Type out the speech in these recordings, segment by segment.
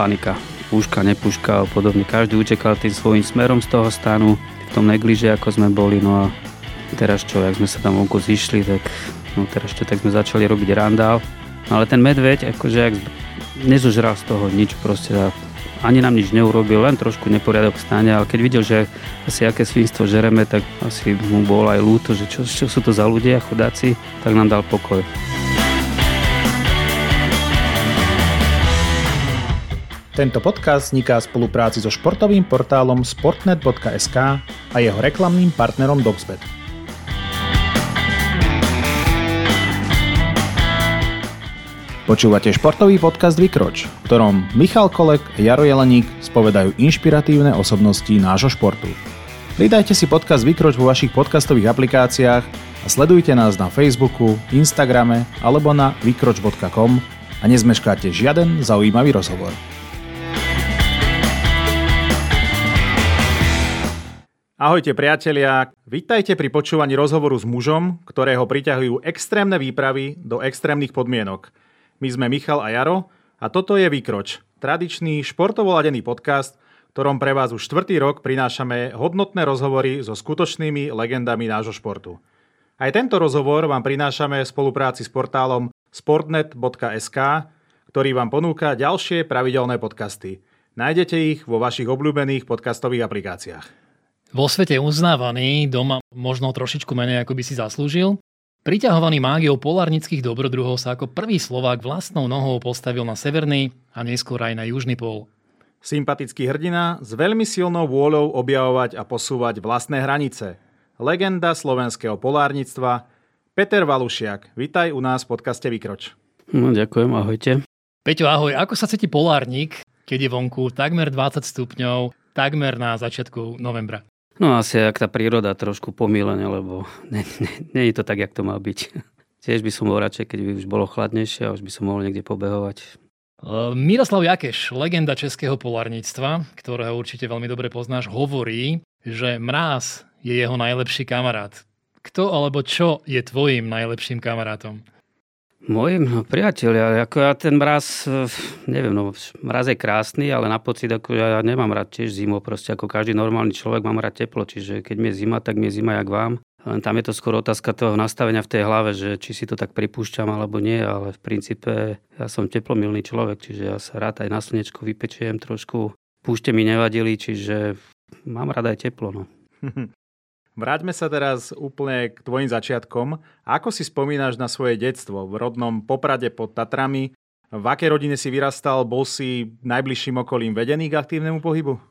panika. Púška, nepúška a podobne. Každý utekal tým svojím smerom z toho stanu, v tom negliže, ako sme boli. No a teraz čo, jak sme sa tam vonku zišli, tak no teraz čo, tak sme začali robiť randál. Ale ten medveď, akože jak nezožral z toho nič proste a ani nám nič neurobil, len trošku neporiadok stane, ale keď videl, že asi aké svinstvo žereme, tak asi mu bolo aj ľúto, že čo, čo sú to za ľudia, chudáci, tak nám dal pokoj. Tento podcast vzniká v spolupráci so športovým portálom sportnet.sk a jeho reklamným partnerom Doxbet. Počúvate športový podcast Vykroč, v ktorom Michal Kolek a Jaro Jeleník spovedajú inšpiratívne osobnosti nášho športu. Pridajte si podcast Vykroč vo vašich podcastových aplikáciách a sledujte nás na Facebooku, Instagrame alebo na vykroč.com a nezmeškáte žiaden zaujímavý rozhovor. Ahojte priatelia, vítajte pri počúvaní rozhovoru s mužom, ktorého priťahujú extrémne výpravy do extrémnych podmienok. My sme Michal a Jaro a toto je Výkroč, tradičný športovo ladený podcast, ktorom pre vás už štvrtý rok prinášame hodnotné rozhovory so skutočnými legendami nášho športu. Aj tento rozhovor vám prinášame v spolupráci s portálom sportnet.sk, ktorý vám ponúka ďalšie pravidelné podcasty. Nájdete ich vo vašich obľúbených podcastových aplikáciách. Vo svete uznávaný, doma možno trošičku menej ako by si zaslúžil, priťahovaný mágiou polárnických dobrodruhov sa ako prvý Slovák vlastnou nohou postavil na severný a neskôr aj na južný pól. Sympatický hrdina s veľmi silnou vôľou objavovať a posúvať vlastné hranice. Legenda slovenského polárnictva Peter Valušiak. Vítaj u nás v podcaste Vykroč. No, ďakujem, ahojte. Peťo, ahoj. Ako sa cíti polárnik, keď je vonku takmer 20 stupňov, takmer na začiatku novembra? No asi ak tá príroda trošku pomílená, lebo nie, nie, nie je to tak, jak to má byť. Tiež by som bol radšej, keď by už bolo chladnejšie a už by som mohol niekde pobehovať. Miroslav Jakeš, legenda českého polárnictva, ktorého určite veľmi dobre poznáš, hovorí, že mráz je jeho najlepší kamarát. Kto alebo čo je tvojim najlepším kamarátom? Mojim no, priatelia, ako ja ten mraz, eh, neviem, no mraz je krásny, ale na pocit, ako ja, nemám rád tiež zimu, proste ako každý normálny človek mám rád teplo, čiže keď mi je zima, tak mi je zima jak vám. Len tam je to skôr otázka toho nastavenia v tej hlave, že či si to tak pripúšťam alebo nie, ale v princípe ja som teplomilný človek, čiže ja sa rád aj na slnečku vypečujem trošku. Púšte mi nevadili, čiže mám rád aj teplo. No. Vráťme sa teraz úplne k tvojim začiatkom. Ako si spomínaš na svoje detstvo v rodnom Poprade pod Tatrami? V akej rodine si vyrastal? Bol si najbližším okolím vedený k aktívnemu pohybu?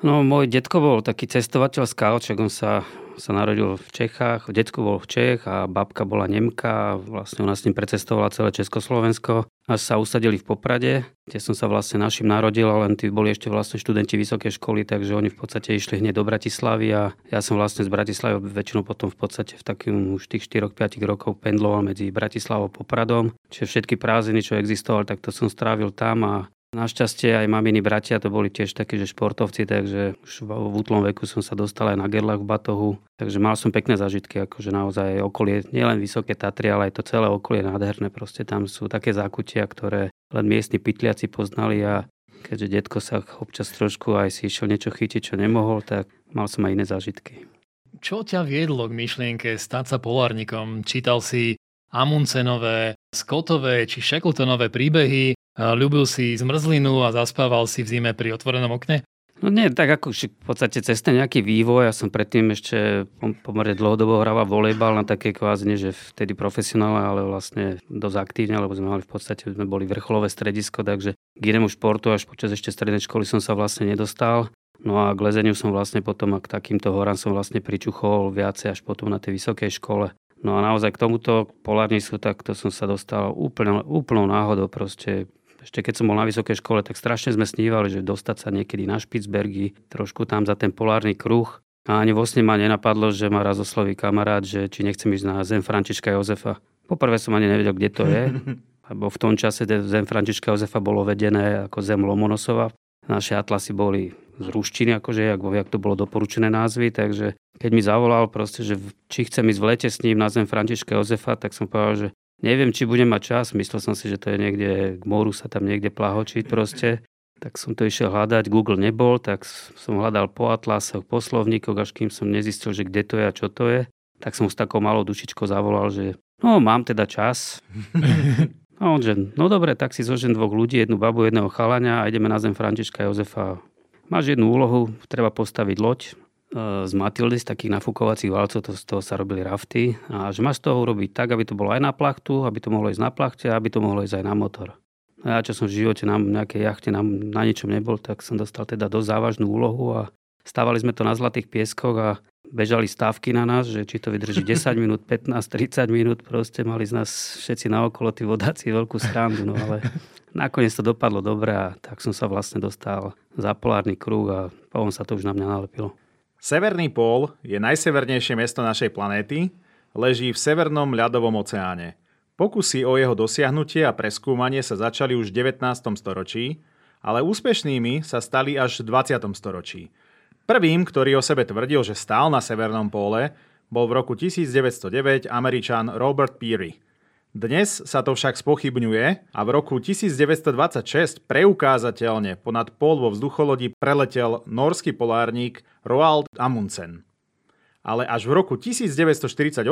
No, môj detko bol taký cestovateľ skáček, on sa sa narodil v Čechách, detko bol v Čech a babka bola Nemka a vlastne ona s ním precestovala celé Československo až sa usadili v Poprade, kde som sa vlastne našim narodil, len tí boli ešte vlastne študenti vysokej školy, takže oni v podstate išli hneď do Bratislavy a ja som vlastne z Bratislavy väčšinou potom v podstate v takým už tých 4-5 rokov pendloval medzi Bratislavou a Popradom. Čiže všetky prázdniny, čo existovali, tak to som strávil tam a Našťastie aj maminy bratia to boli tiež takí, že športovci, takže už v útlom veku som sa dostal aj na gerlach v batohu. Takže mal som pekné zažitky, akože naozaj okolie, nielen Vysoké Tatry, ale aj to celé okolie nádherné. Proste tam sú také zákutia, ktoré len miestni pytliaci poznali a keďže detko sa občas trošku aj si išiel niečo chytiť, čo nemohol, tak mal som aj iné zážitky. Čo ťa viedlo k myšlienke stať sa polárnikom? Čítal si Amundsenové, Scottové či Shackletonové príbehy, ľúbil si zmrzlinu a zaspával si v zime pri otvorenom okne? No nie, tak ako v podstate cez ten nejaký vývoj, ja som predtým ešte pomerne dlhodobo hrával volejbal na také kvázi, nie že vtedy profesionálne, ale vlastne dosť aktívne, lebo sme mali v podstate, sme boli vrcholové stredisko, takže k inému športu až počas ešte strednej školy som sa vlastne nedostal. No a k lezeniu som vlastne potom a k takýmto horám som vlastne pričuchol viacej až potom na tej vysokej škole. No a naozaj k tomuto polárnicu, tak to som sa dostal úplne, úplnou náhodou proste ešte keď som bol na vysokej škole, tak strašne sme snívali, že dostať sa niekedy na Špicbergy, trošku tam za ten polárny kruh. A ani vo sne ma nenapadlo, že ma raz osloví kamarát, že či nechcem ísť na Zem Františka Jozefa. Poprvé som ani nevedel, kde to je, lebo v tom čase Zem Františka Jozefa bolo vedené ako Zem Lomonosova. Naše atlasy boli z ruštiny, akože, jak, jak to bolo doporučené názvy, takže keď mi zavolal proste, že či chcem ísť v lete s ním na Zem Františka Jozefa, tak som povedal, že Neviem, či budem mať čas. Myslel som si, že to je niekde k moru sa tam niekde plahočiť proste. tak som to išiel hľadať, Google nebol, tak som hľadal po atlasoch, po slovníkoch, až kým som nezistil, že kde to je a čo to je. Tak som s takou malou dušičkou zavolal, že no mám teda čas. A on že, no dobre, tak si zožen dvoch ľudí, jednu babu, jedného chalania a ideme na zem Františka Jozefa. Máš jednu úlohu, treba postaviť loď z Matildy, z takých nafúkovacích valcov, to, z toho sa robili rafty. A že máš z toho urobiť tak, aby to bolo aj na plachtu, aby to mohlo ísť na plachte, aby to mohlo ísť aj na motor. No ja, čo som v živote na nejakej jachte na, na ničom nebol, tak som dostal teda dosť závažnú úlohu a stávali sme to na Zlatých pieskoch a bežali stávky na nás, že či to vydrží 10 minút, 15, 30 minút, proste mali z nás všetci naokolo tí vodáci veľkú srandu, no ale nakoniec to dopadlo dobre a tak som sa vlastne dostal za polárny kruh a potom sa to už na mňa nalepilo. Severný pól je najsevernejšie miesto našej planéty, leží v Severnom ľadovom oceáne. Pokusy o jeho dosiahnutie a preskúmanie sa začali už v 19. storočí, ale úspešnými sa stali až v 20. storočí. Prvým, ktorý o sebe tvrdil, že stál na Severnom póle, bol v roku 1909 Američan Robert Peary. Dnes sa to však spochybňuje a v roku 1926 preukázateľne ponad pól vo vzducholodi preletel norský polárník Roald Amundsen. Ale až v roku 1948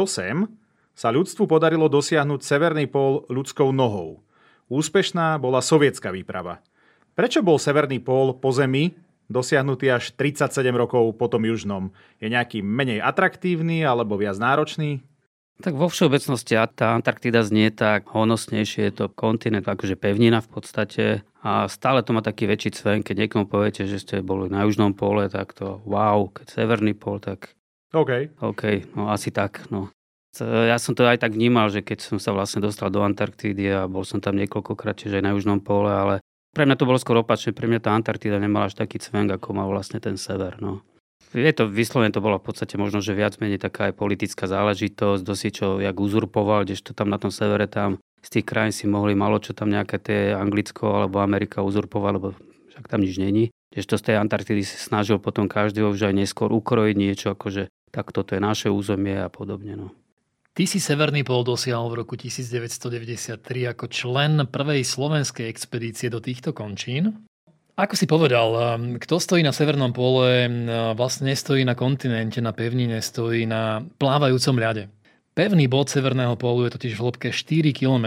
sa ľudstvu podarilo dosiahnuť severný pól ľudskou nohou. Úspešná bola sovietská výprava. Prečo bol severný pól po Zemi dosiahnutý až 37 rokov po tom južnom? Je nejaký menej atraktívny alebo viac náročný? Tak vo všeobecnosti tá Antarktida znie tak honosnejšie, je to kontinent, akože pevnina v podstate a stále to má taký väčší cven, keď niekomu poviete, že ste boli na južnom pole, tak to wow, keď severný pol, tak OK. OK, no asi tak, no. Ja som to aj tak vnímal, že keď som sa vlastne dostal do Antarktídy a bol som tam niekoľkokrát, čiže aj na južnom pole, ale pre mňa to bolo skôr opačne. Pre mňa tá Antarktída nemala až taký cvenk, ako mal vlastne ten sever. No. Je to vyslovene, to bola v podstate možno, že viac menej taká aj politická záležitosť, dosi čo jak uzurpoval, kdežto tam na tom severe tam z tých krajín si mohli malo čo tam nejaké tie Anglicko alebo Amerika uzurpovať, lebo však tam nič není. Kdežto z tej Antarktidy sa snažil potom každý už aj neskôr ukrojiť niečo, akože tak toto je naše územie a podobne. No. Ty si Severný pol dosiahol v roku 1993 ako člen prvej slovenskej expedície do týchto končín. Ako si povedal, um, kto stojí na Severnom pole, um, vlastne nestojí na kontinente, na pevnine, stojí na plávajúcom ľade. Pevný bod Severného pólu je totiž v hĺbke 4 km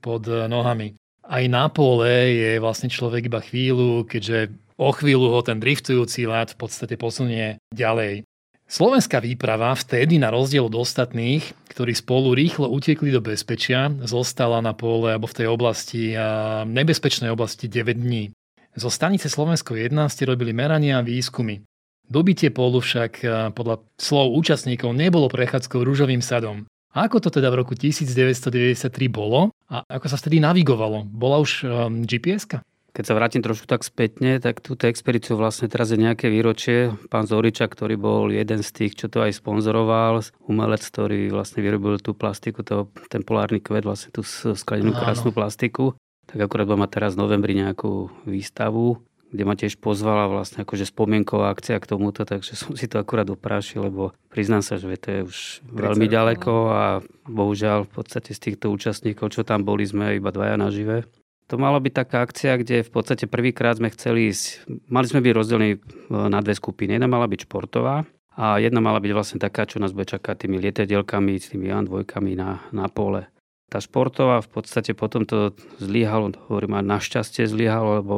pod uh, nohami. Aj na pole je vlastne človek iba chvíľu, keďže o chvíľu ho ten driftujúci ľad v podstate posunie ďalej. Slovenská výprava vtedy, na rozdiel od ostatných, ktorí spolu rýchlo utekli do bezpečia, zostala na pole alebo v tej oblasti, nebezpečnej oblasti 9 dní. Zo stanice Slovensko 1 ste robili merania a výskumy. Dobitie polu však podľa slov účastníkov nebolo prechádzkou rúžovým sadom. A ako to teda v roku 1993 bolo a ako sa vtedy navigovalo? Bola už um, GPS-ka? Keď sa vrátim trošku tak spätne, tak túto expedíciu vlastne teraz je nejaké výročie. Pán Zoriča, ktorý bol jeden z tých, čo to aj sponzoroval, umelec, ktorý vlastne vyrobil tú plastiku, to, ten polárny kvet, vlastne tú skladenú krásnu plastiku, tak akurát má teraz v novembri nejakú výstavu, kde ma tiež pozvala vlastne akože spomienková akcia k tomuto, takže som si to akurát oprášil, lebo priznám sa, že to je už veľmi ďaleko a bohužiaľ v podstate z týchto účastníkov, čo tam boli, sme iba dvaja nažive. To mala byť taká akcia, kde v podstate prvýkrát sme chceli ísť, mali sme byť rozdelení e, na dve skupiny. Jedna mala byť športová a jedna mala byť vlastne taká, čo nás bude čakať tými lietadielkami, s tými Jan dvojkami na, na pole. Tá športová v podstate potom to zlyhalo, hovorím aj našťastie zlyhalo, lebo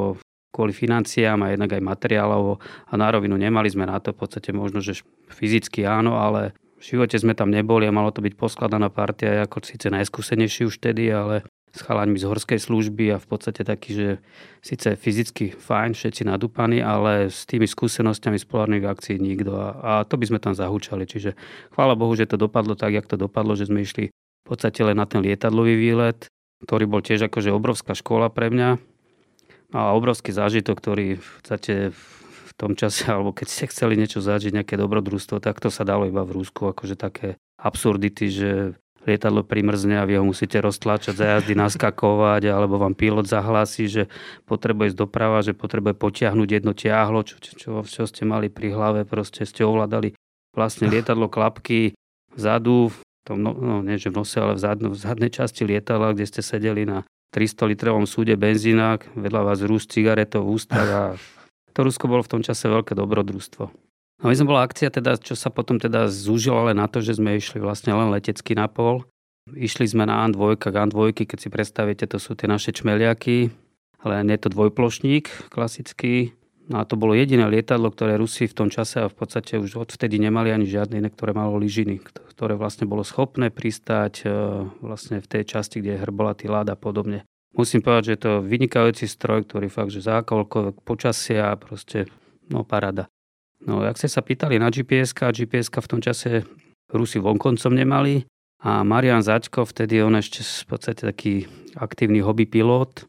kvôli financiám a jednak aj materiálov a na rovinu nemali sme na to, v podstate možno, že fyzicky áno, ale v živote sme tam neboli a malo to byť poskladaná partia, ako síce najskúsenejší už vtedy, ale s chalaňmi z horskej služby a v podstate taký, že síce fyzicky fajn, všetci nadúpaní, ale s tými skúsenostiami z polárnych akcií nikto a, a to by sme tam zahúčali. Čiže chvála Bohu, že to dopadlo tak, jak to dopadlo, že sme išli v podstate len na ten lietadlový výlet, ktorý bol tiež akože obrovská škola pre mňa a obrovský zážitok, ktorý v podstate v tom čase, alebo keď ste chceli niečo zažiť, nejaké dobrodružstvo, tak to sa dalo iba v Rúsku, akože také absurdity, že lietadlo primrzne a vy ho musíte roztlačať za jazdy, naskakovať, alebo vám pilot zahlási, že potrebuje ísť doprava, že potrebuje potiahnuť jedno tiahlo, čo, čo, čo, čo ste mali pri hlave, proste ste ovládali vlastne lietadlo klapky vzadu, tom, no, no nie že v nose, ale v, zadno, v zadnej časti lietadla, kde ste sedeli na 300 litrovom súde benzína, vedľa vás rúst cigaretov v ústach a to Rusko bolo v tom čase veľké dobrodružstvo. No my sme bola akcia, teda, čo sa potom teda zúžila len na to, že sme išli vlastne len letecky na pol. Išli sme na An-2, An-2, keď si predstavíte, to sú tie naše čmeliaky, ale nie je to dvojplošník klasický. No a to bolo jediné lietadlo, ktoré Rusi v tom čase a v podstate už odvtedy nemali ani žiadne iné, ktoré malo lyžiny, ktoré vlastne bolo schopné pristáť e, vlastne v tej časti, kde je hrbolatý lád a podobne. Musím povedať, že je to vynikajúci stroj, ktorý fakt, že za akoľkoľvek počasia proste, no parada. No, ak ste sa pýtali na gps gps v tom čase Rusi vonkoncom nemali a Marian Zaďko, vtedy on ešte v podstate taký aktívny hobby pilot,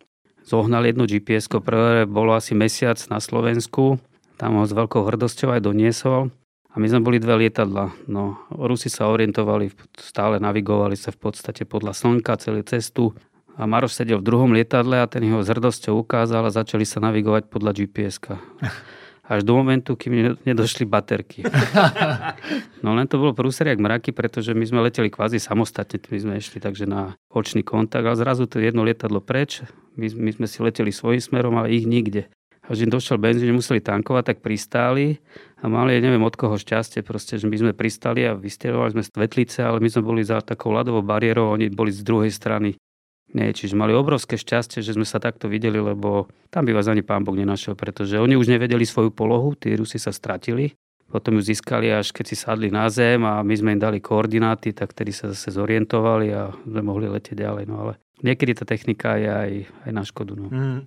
zohnal jedno gps prvé bolo asi mesiac na Slovensku, tam ho s veľkou hrdosťou aj doniesol. A my sme boli dve lietadla. No, Rusi sa orientovali, stále navigovali sa v podstate podľa slnka celú cestu. A Maroš sedel v druhom lietadle a ten ho s hrdosťou ukázal a začali sa navigovať podľa gps Až do momentu, kým nedošli baterky. No len to bolo prúseriak mraky, pretože my sme leteli kvázi samostatne, my sme išli takže na očný kontakt, ale zrazu to jedno lietadlo preč, my, my sme si leteli svojím smerom, ale ich nikde. Až im došiel benzín, museli tankovať, tak pristáli a mali, neviem od koho šťastie, proste, že my sme pristali a vystierovali sme z Tvetlice, ale my sme boli za takou ľadovou bariérou, oni boli z druhej strany. Nie, čiže mali obrovské šťastie, že sme sa takto videli, lebo tam by vás ani pán Boh nenašiel, pretože oni už nevedeli svoju polohu, tí Rusi sa stratili, potom ju získali až keď si sadli na zem a my sme im dali koordináty, tak tedy sa zase zorientovali a sme mohli letieť ďalej. No ale niekedy tá technika je aj, aj na škodu. No. Mm.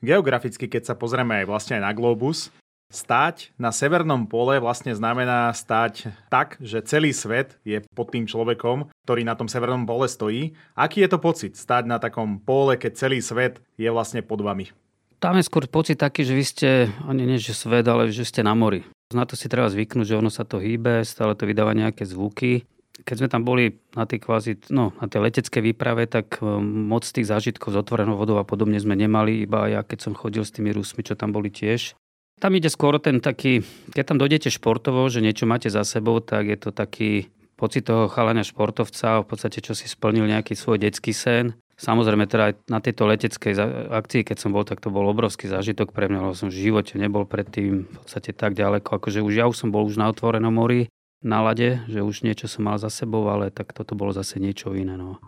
Geograficky, keď sa pozrieme aj vlastne aj na globus, Stáť na severnom pole vlastne znamená stáť tak, že celý svet je pod tým človekom, ktorý na tom severnom pole stojí. Aký je to pocit stáť na takom pole, keď celý svet je vlastne pod vami? Tam je skôr pocit taký, že vy ste, ani nie že svet, ale že ste na mori. Na to si treba zvyknúť, že ono sa to hýbe, stále to vydáva nejaké zvuky. Keď sme tam boli na tej kvázi, no, na tej leteckej výprave, tak um, moc tých zážitkov z otvorenou vodou a podobne sme nemali, iba ja keď som chodil s tými Rusmi, čo tam boli tiež. Tam ide skôr ten taký, keď tam dojdete športovo, že niečo máte za sebou, tak je to taký pocit toho chalania športovca, v podstate čo si splnil nejaký svoj detský sen. Samozrejme teda aj na tejto leteckej akcii, keď som bol, tak to bol obrovský zážitok pre mňa, lebo som v živote nebol predtým v podstate tak ďaleko, akože už ja už som bol už na otvorenom mori, na lade, že už niečo som mal za sebou, ale tak toto bolo zase niečo iné. No.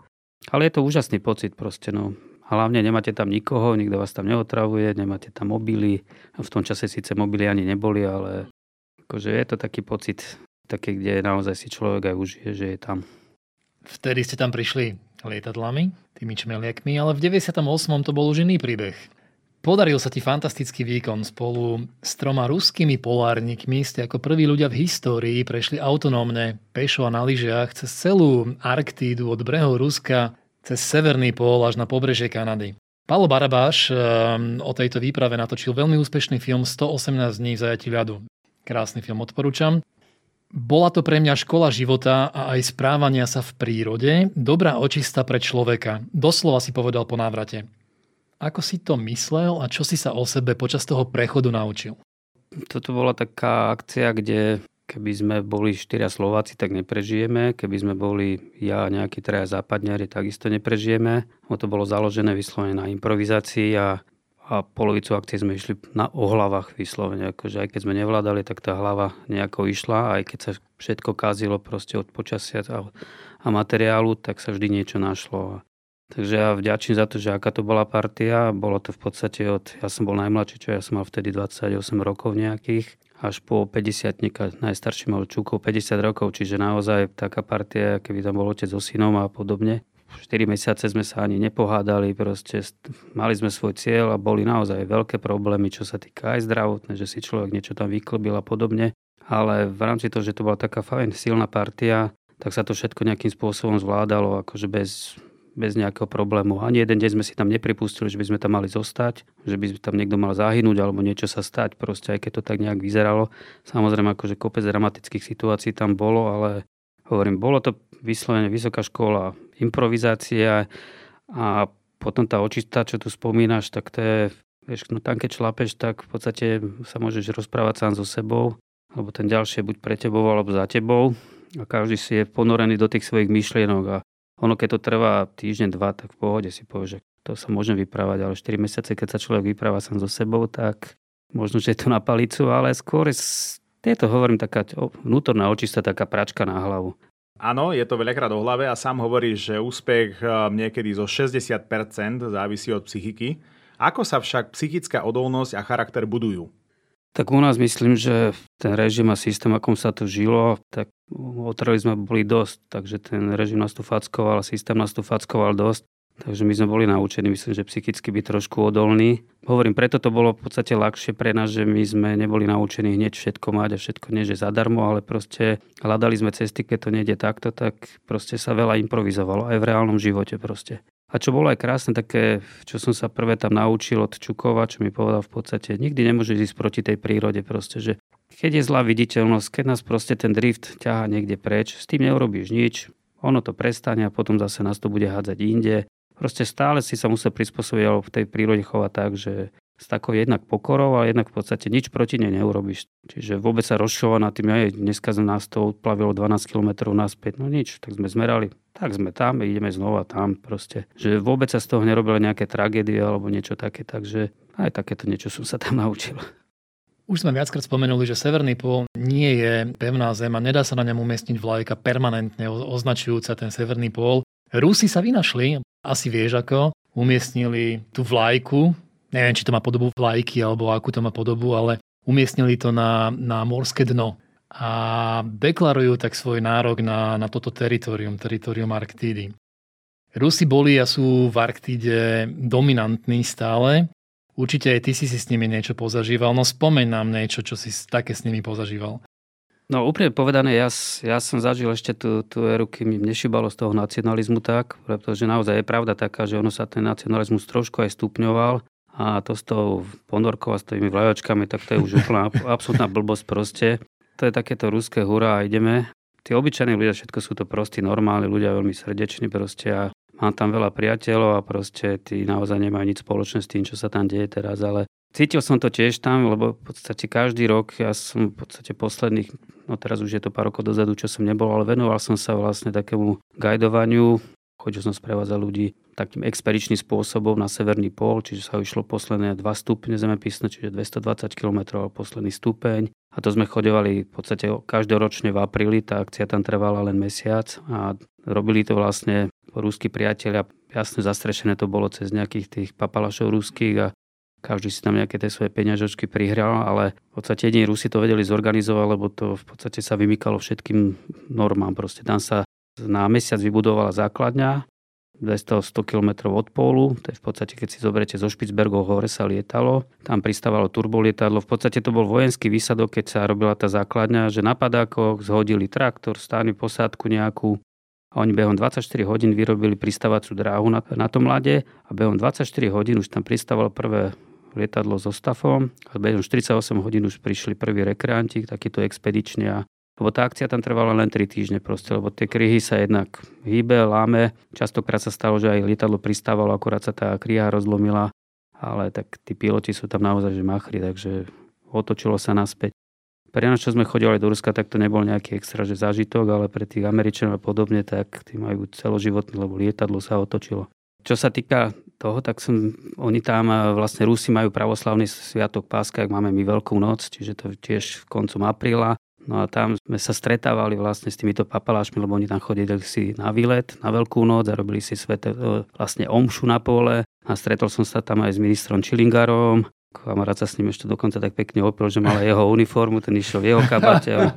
Ale je to úžasný pocit proste, no. Hlavne nemáte tam nikoho, nikto vás tam neotravuje, nemáte tam mobily. V tom čase síce mobily ani neboli, ale akože je to taký pocit, taký, kde naozaj si človek aj užije, že je tam. Vtedy ste tam prišli lietadlami, tými čmeliakmi, ale v 98. to bol už iný príbeh. Podaril sa ti fantastický výkon. Spolu s troma ruskými polárnikmi ste ako prví ľudia v histórii prešli autonómne, pešo a na lyžiach cez celú Arktídu od brehov Ruska cez severný pól až na pobrežie Kanady. Paolo Barabáš ehm, o tejto výprave natočil veľmi úspešný film 118 dní v zajati ľadu. Krásny film odporúčam. Bola to pre mňa škola života a aj správania sa v prírode, dobrá očista pre človeka. Doslova si povedal po návrate. Ako si to myslel a čo si sa o sebe počas toho prechodu naučil? Toto bola taká akcia, kde Keby sme boli štyria Slováci, tak neprežijeme. Keby sme boli ja a nejakí traja západňari, takisto neprežijeme. O to bolo založené vyslovene na improvizácii a, a polovicu akcie sme išli na ohlavách vyslovene. Akože aj keď sme nevládali, tak tá hlava nejako išla. Aj keď sa všetko kázilo proste od počasia a, a materiálu, tak sa vždy niečo našlo. Takže ja vďačím za to, že aká to bola partia. Bolo to v podstate od, ja som bol najmladší, čo ja som mal vtedy 28 rokov nejakých až po 50 najstarší mal Čukov 50 rokov, čiže naozaj taká partia, keby tam bol otec so synom a podobne. 4 mesiace sme sa ani nepohádali, proste mali sme svoj cieľ a boli naozaj veľké problémy, čo sa týka aj zdravotné, že si človek niečo tam vyklbil a podobne. Ale v rámci toho, že to bola taká fajn, silná partia, tak sa to všetko nejakým spôsobom zvládalo, akože bez, bez nejakého problému. Ani jeden deň sme si tam nepripustili, že by sme tam mali zostať, že by tam niekto mal zahynúť alebo niečo sa stať, proste aj keď to tak nejak vyzeralo. Samozrejme, akože kopec dramatických situácií tam bolo, ale hovorím, bolo to vyslovene vysoká škola, improvizácia a potom tá očista, čo tu spomínaš, tak to je, vieš, no tam keď šlapeš, tak v podstate sa môžeš rozprávať sám so sebou alebo ten ďalší buď pre tebou, alebo za tebou a každý si je ponorený do tých svojich myšlienok a ono keď to trvá týždeň, dva, tak v pohode si povie, že to sa môžem vyprávať, ale 4 mesiace, keď sa človek vypráva sám so sebou, tak možno, že je to na palicu, ale skôr je to, hovorím, taká vnútorná očista, taká pračka na hlavu. Áno, je to veľakrát o hlave a sám hovorí, že úspech eh, niekedy zo 60% závisí od psychiky. Ako sa však psychická odolnosť a charakter budujú? Tak u nás myslím, že ten režim a systém, akom sa to žilo, tak otreli sme boli dosť, takže ten režim nás tu fackoval, systém nás tu fackoval dosť. Takže my sme boli naučení, myslím, že psychicky byť trošku odolní. Hovorím, preto to bolo v podstate ľahšie pre nás, že my sme neboli naučení hneď všetko mať a všetko nie, že zadarmo, ale proste hľadali sme cesty, keď to nejde takto, tak proste sa veľa improvizovalo aj v reálnom živote proste. A čo bolo aj krásne, také, čo som sa prvé tam naučil od Čukova, čo mi povedal v podstate, nikdy nemôžeš ísť proti tej prírode proste, že keď je zlá viditeľnosť, keď nás proste ten drift ťaha niekde preč, s tým neurobíš nič, ono to prestane a potom zase nás to bude hádzať inde. Proste stále si sa musel prispôsobiť alebo v tej prírode chovať tak, že s takou jednak pokorou, ale jednak v podstate nič proti nej neurobiš. Čiže vôbec sa rozšova na tým, aj dneska nás to odplavilo 12 km naspäť, no nič, tak sme zmerali, tak sme tam, ideme znova tam proste. Že vôbec sa z toho nerobilo nejaké tragédie alebo niečo také, takže aj takéto niečo som sa tam naučil. Už sme viackrát spomenuli, že Severný pól nie je pevná zem a nedá sa na ňom umiestniť vlajka permanentne označujúca ten Severný pól. Rusi sa vynašli, asi vieš ako, umiestnili tú vlajku, neviem, či to má podobu vlajky alebo akú to má podobu, ale umiestnili to na, na morské dno a deklarujú tak svoj nárok na, na toto teritorium, teritorium Arktídy. Rusi boli a sú v Arktíde dominantní stále. Určite aj ty si si s nimi niečo pozažíval, no spomeň nám niečo, čo si také s nimi pozažíval. No úplne povedané, ja, ja som zažil ešte tú, tú éru, kým mi nešibalo z toho nacionalizmu tak, pretože naozaj je pravda taká, že ono sa ten nacionalizmus trošku aj stupňoval a to s tou ponorkou a s tými vlajočkami, tak to je už úplná absolútna blbosť proste. To je takéto ruské hurá a ideme. Tí obyčajní ľudia, všetko sú to prostí, normálni ľudia, veľmi srdeční proste a mám tam veľa priateľov a proste tí naozaj nemajú nič spoločné s tým, čo sa tam deje teraz, ale Cítil som to tiež tam, lebo v podstate každý rok, ja som v podstate posledných, no teraz už je to pár rokov dozadu, čo som nebol, ale venoval som sa vlastne takému guidovaniu, chodil som sprevádzať ľudí takým expedičným spôsobom na severný pól, čiže sa išlo posledné 2 stupne zemepisné, čiže 220 km posledný stupeň. A to sme chodevali v podstate každoročne v apríli, tá akcia tam trvala len mesiac a robili to vlastne ruskí priatelia. Jasne zastrešené to bolo cez nejakých tých papalašov ruských a každý si tam nejaké tie svoje peňažočky prihral, ale v podstate jedine Rusi to vedeli zorganizovať, lebo to v podstate sa vymykalo všetkým normám. Proste tam sa na mesiac vybudovala základňa, 200-100 km od pólu, to je v podstate, keď si zoberiete zo Špicbergov hore sa lietalo, tam pristávalo turbolietadlo, v podstate to bol vojenský výsadok, keď sa robila tá základňa, že na padákoch zhodili traktor, stáli posádku nejakú, a oni behom 24 hodín vyrobili pristávaciu dráhu na, na tom lade a behom 24 hodín už tam pristávalo prvé lietadlo so stafom. A behom 48 hodín už prišli prví rekreanti, takýto expedične a lebo tá akcia tam trvala len 3 týždne proste, lebo tie kryhy sa jednak hýbe, láme. Častokrát sa stalo, že aj lietadlo pristávalo, akurát sa tá kryha rozlomila, ale tak tí piloti sú tam naozaj že machri, takže otočilo sa naspäť. Pre nás, čo sme chodili do Ruska, tak to nebol nejaký extra že zážitok, ale pre tých Američanov a podobne, tak tí majú celoživotný, lebo lietadlo sa otočilo. Čo sa týka toho, tak som, oni tam, vlastne Rusi majú pravoslavný sviatok Páska, ak máme my Veľkú noc, čiže to tiež koncom apríla. No a tam sme sa stretávali vlastne s týmito papalášmi, lebo oni tam chodili si na výlet, na Veľkú noc a robili si svete, vlastne omšu na pole. A stretol som sa tam aj s ministrom Čilingarom, kamarát sa s ním ešte dokonca tak pekne opil, že mal jeho uniformu, ten išiel v jeho kabate.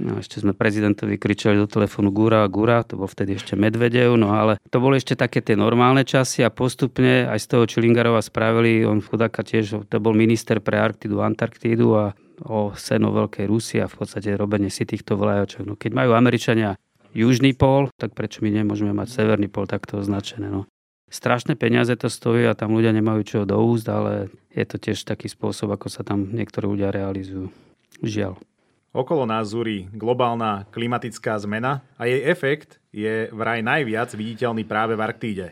No, ešte sme prezidentovi kričali do telefónu Gura, Gura, to bol vtedy ešte Medvedev, no ale to boli ešte také tie normálne časy a postupne aj z toho Čilingarova spravili, on chudáka tiež, to bol minister pre Arktidu, Antarktídu a o seno Veľkej Rusy a v podstate robenie si týchto vlajočok. No keď majú Američania južný pól, tak prečo my nemôžeme mať severný pól takto označené. No. Strašné peniaze to stojí a tam ľudia nemajú čo do úst, ale je to tiež taký spôsob, ako sa tam niektorí ľudia realizujú. Žiaľ. Okolo nás zúri globálna klimatická zmena a jej efekt je vraj najviac viditeľný práve v Arktíde.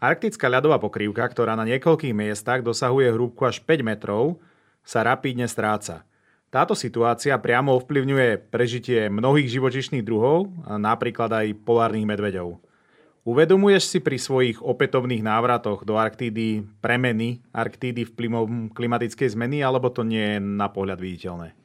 Arktická ľadová pokrývka, ktorá na niekoľkých miestach dosahuje hrúbku až 5 metrov, sa rapídne stráca. Táto situácia priamo ovplyvňuje prežitie mnohých živočišných druhov, napríklad aj polárnych medveďov. Uvedomuješ si pri svojich opätovných návratoch do Arktídy premeny Arktídy vplyvom klimatickej zmeny, alebo to nie je na pohľad viditeľné?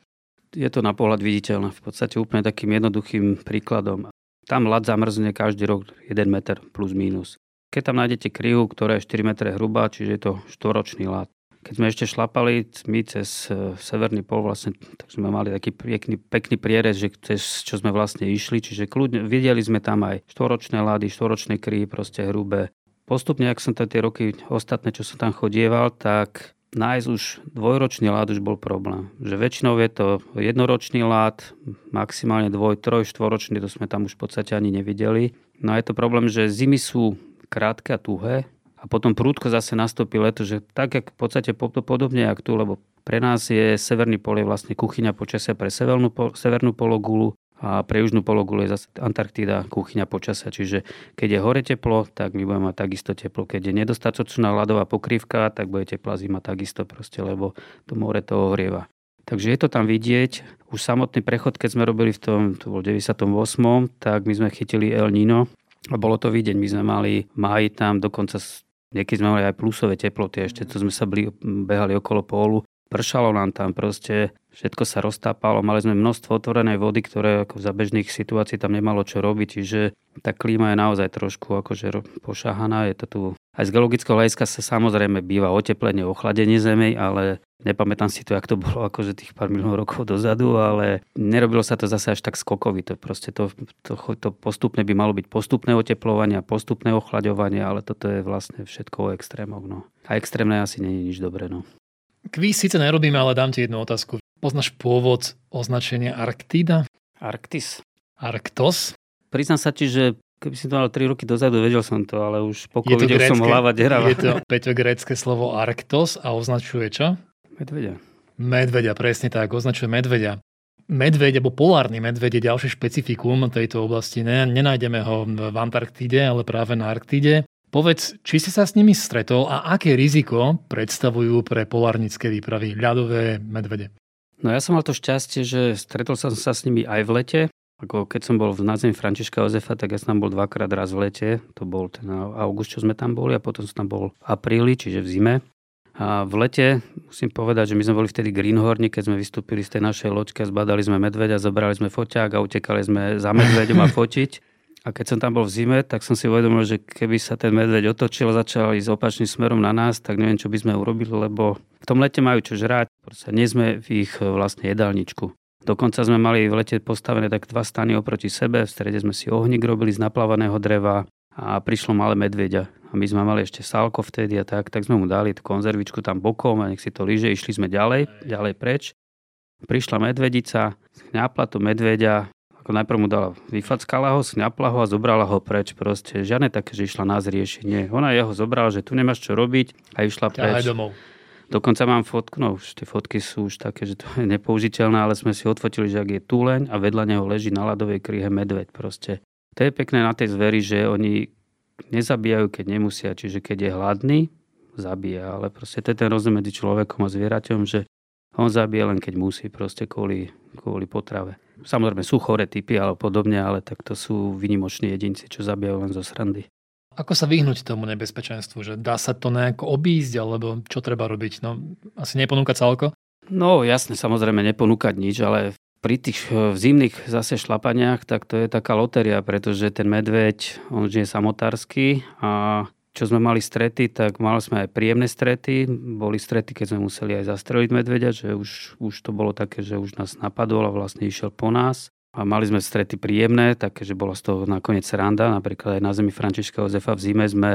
Je to na pohľad viditeľné. V podstate úplne takým jednoduchým príkladom. Tam ľad zamrzne každý rok 1 meter plus minus. Keď tam nájdete krihu, ktorá je 4 metre hrubá, čiže je to štvoročný ľad. Keď sme ešte šlapali my cez e, severný pol, vlastne, tak sme mali taký pekný, pekný prierez, že cez čo sme vlastne išli, čiže kľudne, videli sme tam aj štvoročné lady, štvoročné kry, proste hrubé. Postupne, ak som tam tie roky ostatné, čo som tam chodieval, tak nájsť už dvojročný lád už bol problém. Že väčšinou je to jednoročný lád, maximálne dvoj, troj, štvoročný, to sme tam už v podstate ani nevideli. No a je to problém, že zimy sú krátke a tuhé, a potom prúdko zase nastúpi leto, že tak, jak v podstate podobne jak tu, lebo pre nás je severný pol je vlastne kuchyňa počasia pre severnú, severnú pologulu a pre južnú pologulu je zase Antarktída kuchyňa počasia. Čiže keď je hore teplo, tak my budeme mať takisto teplo. Keď je nedostatočná ľadová pokrývka, tak bude teplá zima takisto proste, lebo to more to ohrieva. Takže je to tam vidieť. Už samotný prechod, keď sme robili v tom, to bol 98., tak my sme chytili El Nino a bolo to vidieť. My sme mali máji tam dokonca Niekedy sme mali aj plusové teploty, ešte to sme sa behali okolo pólu. Pršalo nám tam proste, všetko sa roztápalo, mali sme množstvo otvorenej vody, ktoré ako za bežných situácií tam nemalo čo robiť, čiže tá klíma je naozaj trošku akože pošahaná. Je to tu aj z geologického hľadiska sa samozrejme býva oteplenie, ochladenie zeme, ale nepamätám si to, jak to bolo akože tých pár miliónov rokov dozadu, ale nerobilo sa to zase až tak skokovito. Proste to, to, to postupne by malo byť postupné oteplovanie, postupné ochlaďovanie, ale toto je vlastne všetko o extrémoch. No. A extrémne asi nie je nič dobré. No. Kvíz síce nerobíme, ale dám ti jednu otázku. Poznáš pôvod označenia Arktída? Arktis. Arktos? Priznám sa ti, že keby si to mal 3 roky dozadu, vedel som to, ale už po covide som hlava derava. Je to Peťo grécké slovo Arktos a označuje čo? Medvedia. Medvedia, presne tak, označuje medvedia. Medveď, alebo polárny medveď je ďalšie špecifikum tejto oblasti. Ne, nenájdeme ho v Antarktíde, ale práve na Arktíde. Povedz, či si sa s nimi stretol a aké riziko predstavujú pre polárnické výpravy ľadové medvede? No ja som mal to šťastie, že stretol som sa s nimi aj v lete. Ako keď som bol v názemí Františka Jozefa, tak ja som tam bol dvakrát raz v lete. To bol ten august, čo sme tam boli a potom som tam bol v apríli, čiže v zime. A v lete musím povedať, že my sme boli vtedy Greenhorni, keď sme vystúpili z tej našej loďky zbadali sme medveďa, zobrali sme foťák a utekali sme za medveďom a fotiť. A keď som tam bol v zime, tak som si uvedomil, že keby sa ten medveď otočil a začal ísť opačným smerom na nás, tak neviem, čo by sme urobili, lebo v tom lete majú čo žrať. Proste nie sme v ich vlastne jedálničku. Dokonca sme mali v lete postavené tak dva stany oproti sebe, v strede sme si ohník robili z naplavaného dreva a prišlo malé medveďa. A my sme mali ešte salko vtedy a tak, tak sme mu dali tú konzervičku tam bokom a nech si to líže, išli sme ďalej, ďalej preč. Prišla medvedica, chňapla to medveďa, ako najprv mu dala, vyfackala ho, sňapla ho a zobrala ho preč. Proste žiadne také, že išla nás riešiť. Nie. Ona jeho zobrala, že tu nemáš čo robiť a išla preč. domov. Dokonca mám fotku, no už tie fotky sú už také, že to je nepoužiteľné, ale sme si odfotili, že ak je túleň a vedľa neho leží na ľadovej kryhe medveď proste. To je pekné na tej zveri, že oni nezabíjajú, keď nemusia, čiže keď je hladný, zabíja, ale proste to je ten rozdiel medzi človekom a zvieraťom, že on zabije len keď musí, proste kvôli, kvôli potrave. Samozrejme sú chore typy alebo podobne, ale tak to sú vynimoční jedinci, čo zabijajú len zo srandy. Ako sa vyhnúť tomu nebezpečenstvu? Že dá sa to nejako obísť, alebo čo treba robiť? No, asi neponúkať salko? No jasne, samozrejme neponúkať nič, ale pri tých v zimných zase šlapaniach, tak to je taká lotéria, pretože ten medveď, on je samotársky a čo sme mali strety, tak mali sme aj príjemné strety. Boli strety, keď sme museli aj zastreliť medveďa, že už, už to bolo také, že už nás napadol a vlastne išiel po nás. A mali sme strety príjemné, také, že bola z toho nakoniec sranda. Napríklad aj na zemi Františka Jozefa v zime sme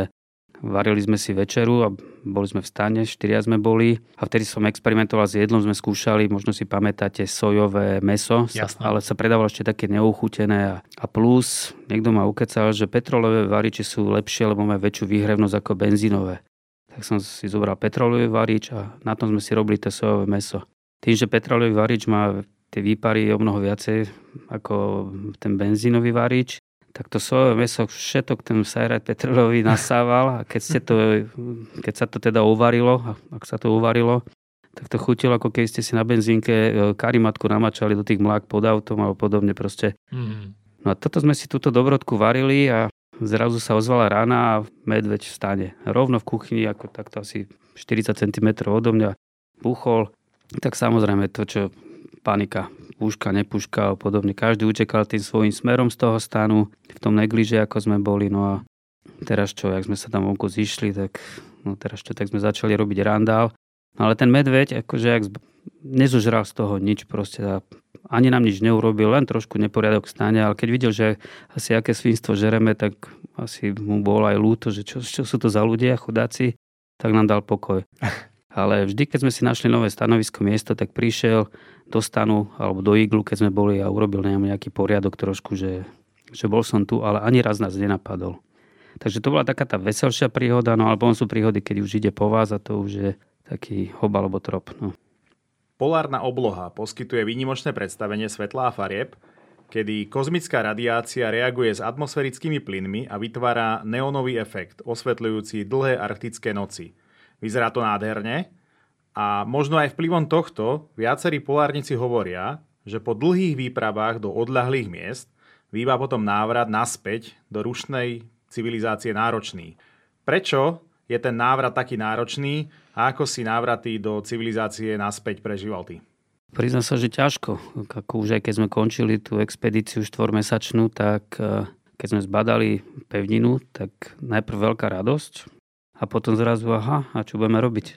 Varili sme si večeru a boli sme v stane, štyria sme boli a vtedy som experimentoval s jedlom, sme skúšali, možno si pamätáte, sojové meso, Jasné. ale sa predávalo ešte také neuchutené a, a plus niekto ma ukecal, že petrolové variče sú lepšie, lebo majú väčšiu výhrevnosť ako benzínové. Tak som si zobral petrolový varič a na tom sme si robili to sojové meso. Tým, že petrolový varič má tie výpary o mnoho viacej ako ten benzínový varič, tak to sojové meso všetok ten sajrad petrolový nasával a keď, ste to, keď sa to teda uvarilo, ak sa to uvarilo, tak to chutilo, ako keď ste si na benzínke e, karimatku namačali do tých mlák pod autom alebo podobne proste. Mm. No a toto sme si túto dobrodku varili a zrazu sa ozvala rána a medveď vstane. Rovno v kuchyni, ako takto asi 40 cm odo mňa, buchol. Tak samozrejme to, čo panika, puška, nepuška a podobne. Každý utekal tým svojím smerom z toho stanu, v tom negliže, ako sme boli. No a teraz čo, jak sme sa tam vonku zišli, tak no teraz čo, tak sme začali robiť randál. No ale ten medveď, akože ak nezožral z toho nič proste a ani nám nič neurobil, len trošku neporiadok stane, ale keď videl, že asi aké svinstvo žereme, tak asi mu bolo aj ľúto, že čo, čo sú to za ľudia, chudáci, tak nám dal pokoj. Ale vždy, keď sme si našli nové stanovisko miesto, tak prišiel do stanu alebo do iglu, keď sme boli a urobil nejaký poriadok trošku, že, že bol som tu, ale ani raz nás nenapadol. Takže to bola taká tá veselšia príhoda, no ale potom sú príhody, keď už ide po vás a to už je taký hob alebo trop. No. Polárna obloha poskytuje výnimočné predstavenie svetla a farieb, kedy kozmická radiácia reaguje s atmosférickými plynmi a vytvára neonový efekt, osvetľujúci dlhé arktické noci. Vyzerá to nádherne a možno aj vplyvom tohto viacerí polárnici hovoria, že po dlhých výpravách do odľahlých miest býva potom návrat naspäť do rušnej civilizácie náročný. Prečo je ten návrat taký náročný a ako si návraty do civilizácie naspäť prežíval ty? Priznám sa, že ťažko. Ako už aj keď sme končili tú expedíciu štvormesačnú, tak e, keď sme zbadali pevninu, tak najprv veľká radosť a potom zrazu, aha, a čo budeme robiť?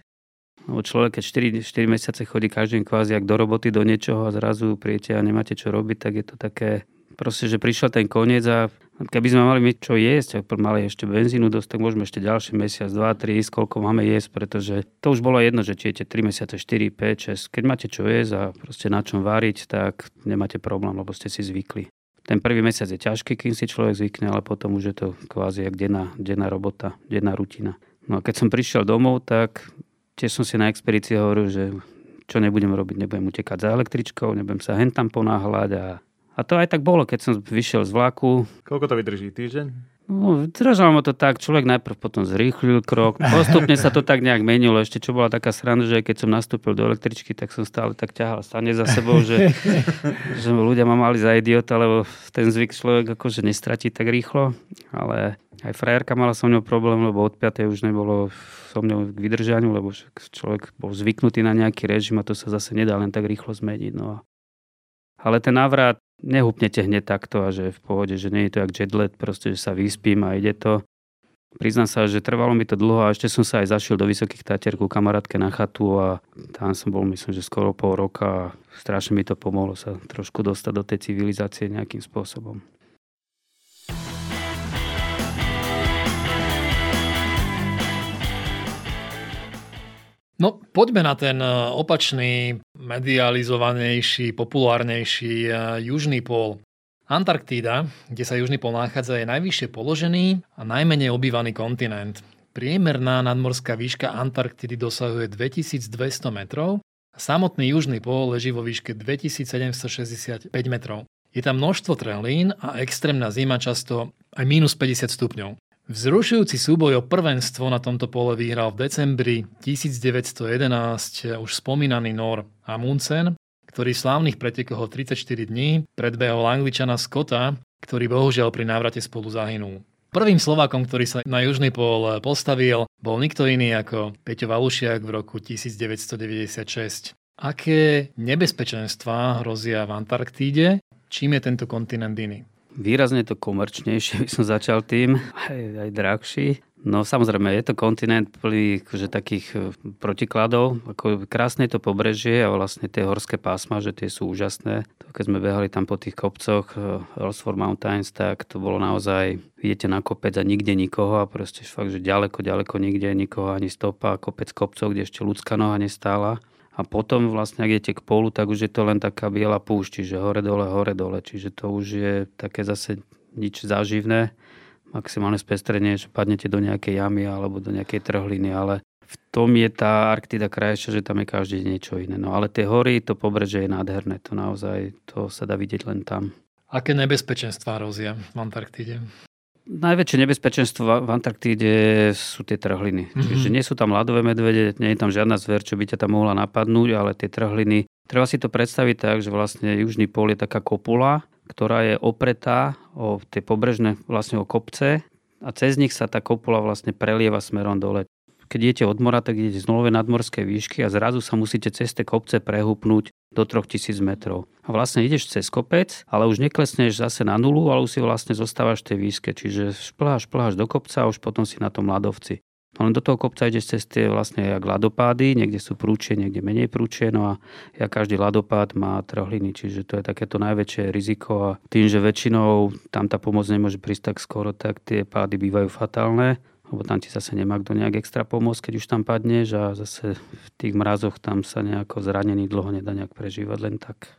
Lebo človek, keď 4, 4 mesiace chodí každý kvázi jak do roboty, do niečoho a zrazu príjete a nemáte čo robiť, tak je to také Proste, že prišiel ten koniec a keby sme mali mať čo jesť, ak mali ešte benzínu dosť, tak môžeme ešte ďalší mesiac, 2, 3 ísť, koľko máme jesť, pretože to už bolo jedno, že či jete 3 mesiace, 4, 5, 6. Keď máte čo jesť a proste na čom váriť, tak nemáte problém, lebo ste si zvykli. Ten prvý mesiac je ťažký, kým si človek zvykne, ale potom už je to kvázi jak denná, denná robota, denná rutina. No a keď som prišiel domov, tak tiež som si na expedícii hovoril, že čo nebudem robiť, nebudem utekať za električkou, nebudem sa hen tam ponáhľať a a to aj tak bolo, keď som vyšiel z vlaku. Koľko to vydrží? Týždeň? No, držalo ma to tak, človek najprv potom zrýchlil krok, postupne sa to tak nejak menilo. Ešte čo bola taká sranda, že keď som nastúpil do električky, tak som stále tak ťahal stane za sebou, že, že ľudia ma mali za idiota, lebo ten zvyk človek akože nestratí tak rýchlo. Ale aj frajerka mala so mnou problém, lebo od 5. už nebolo so mnou k vydržaniu, lebo človek bol zvyknutý na nejaký režim a to sa zase nedá len tak rýchlo zmeniť. No. Ale ten návrat nehupnete hneď takto a že v pohode, že nie je to jak jetlet, proste, že sa vyspím a ide to. Priznám sa, že trvalo mi to dlho a ešte som sa aj zašiel do Vysokých Tatier ku kamarátke na chatu a tam som bol myslím, že skoro pol roka a strašne mi to pomohlo sa trošku dostať do tej civilizácie nejakým spôsobom. No, poďme na ten e, opačný, medializovanejší, populárnejší e, južný pól. Antarktída, kde sa južný pól nachádza, je najvyššie položený a najmenej obývaný kontinent. Priemerná nadmorská výška Antarktidy dosahuje 2200 metrov a samotný južný pól leží vo výške 2765 metrov. Je tam množstvo trelín a extrémna zima často aj minus 50 stupňov. Vzrušujúci súboj o prvenstvo na tomto pole vyhral v decembri 1911 už spomínaný Nor Amundsen, ktorý v slávnych pretekoch 34 dní predbehol Angličana Scotta, ktorý bohužiaľ pri návrate spolu zahynul. Prvým Slovákom, ktorý sa na južný pol postavil, bol nikto iný ako Peťo Valušiak v roku 1996. Aké nebezpečenstvá hrozia v Antarktíde? Čím je tento kontinent iný? Výrazne to komerčnejšie by som začal tým, aj, aj drahší. No samozrejme, je to kontinent plný akože, takých e, protikladov. Ako krásne to pobrežie a vlastne tie horské pásma, že tie sú úžasné. Keď sme behali tam po tých kopcoch e, Ellsworth Mountains, tak to bolo naozaj, idete na kopec a nikde nikoho a proste fakt, že ďaleko, ďaleko nikde nikoho ani stopa, kopec kopcov, kde ešte ľudská noha nestála. A potom vlastne, ak idete k polu, tak už je to len taká biela púšť, čiže hore dole, hore dole. Čiže to už je také zase nič záživné. Maximálne spestrenie, že padnete do nejakej jamy alebo do nejakej trhliny, ale v tom je tá Arktida krajšia, že tam je každý niečo iné. No ale tie hory, to pobreže je nádherné. To naozaj, to sa dá vidieť len tam. Aké nebezpečenstvá hrozia v Antarktide? Najväčšie nebezpečenstvo v Antarktíde sú tie trhliny. Mm-hmm. Čiže nie sú tam ľadové medvede, nie je tam žiadna zver, čo by ťa tam mohla napadnúť, ale tie trhliny. Treba si to predstaviť tak, že vlastne južný pol je taká kopula, ktorá je opretá o tie pobrežné vlastne o kopce a cez nich sa tá kopula vlastne prelieva smerom dole keď idete od mora, tak idete z nulovej nadmorskej výšky a zrazu sa musíte cez tie kopce prehúpnúť do 3000 metrov. A vlastne ideš cez kopec, ale už neklesneš zase na nulu, ale už si vlastne zostávaš v tej výške. Čiže špláš, špláš do kopca a už potom si na tom ľadovci. No len do toho kopca ideš cez tie vlastne jak ľadopády, niekde sú prúčie, niekde menej prúčie, no a ja každý ľadopád má trhliny, čiže to je takéto najväčšie riziko a tým, že väčšinou tam tá pomoc nemôže prísť tak skoro, tak tie pády bývajú fatálne lebo tam ti zase nemá kto nejak extra pomôcť, keď už tam padneš a zase v tých mrazoch tam sa nejako zranený dlho nedá nejak prežívať len tak.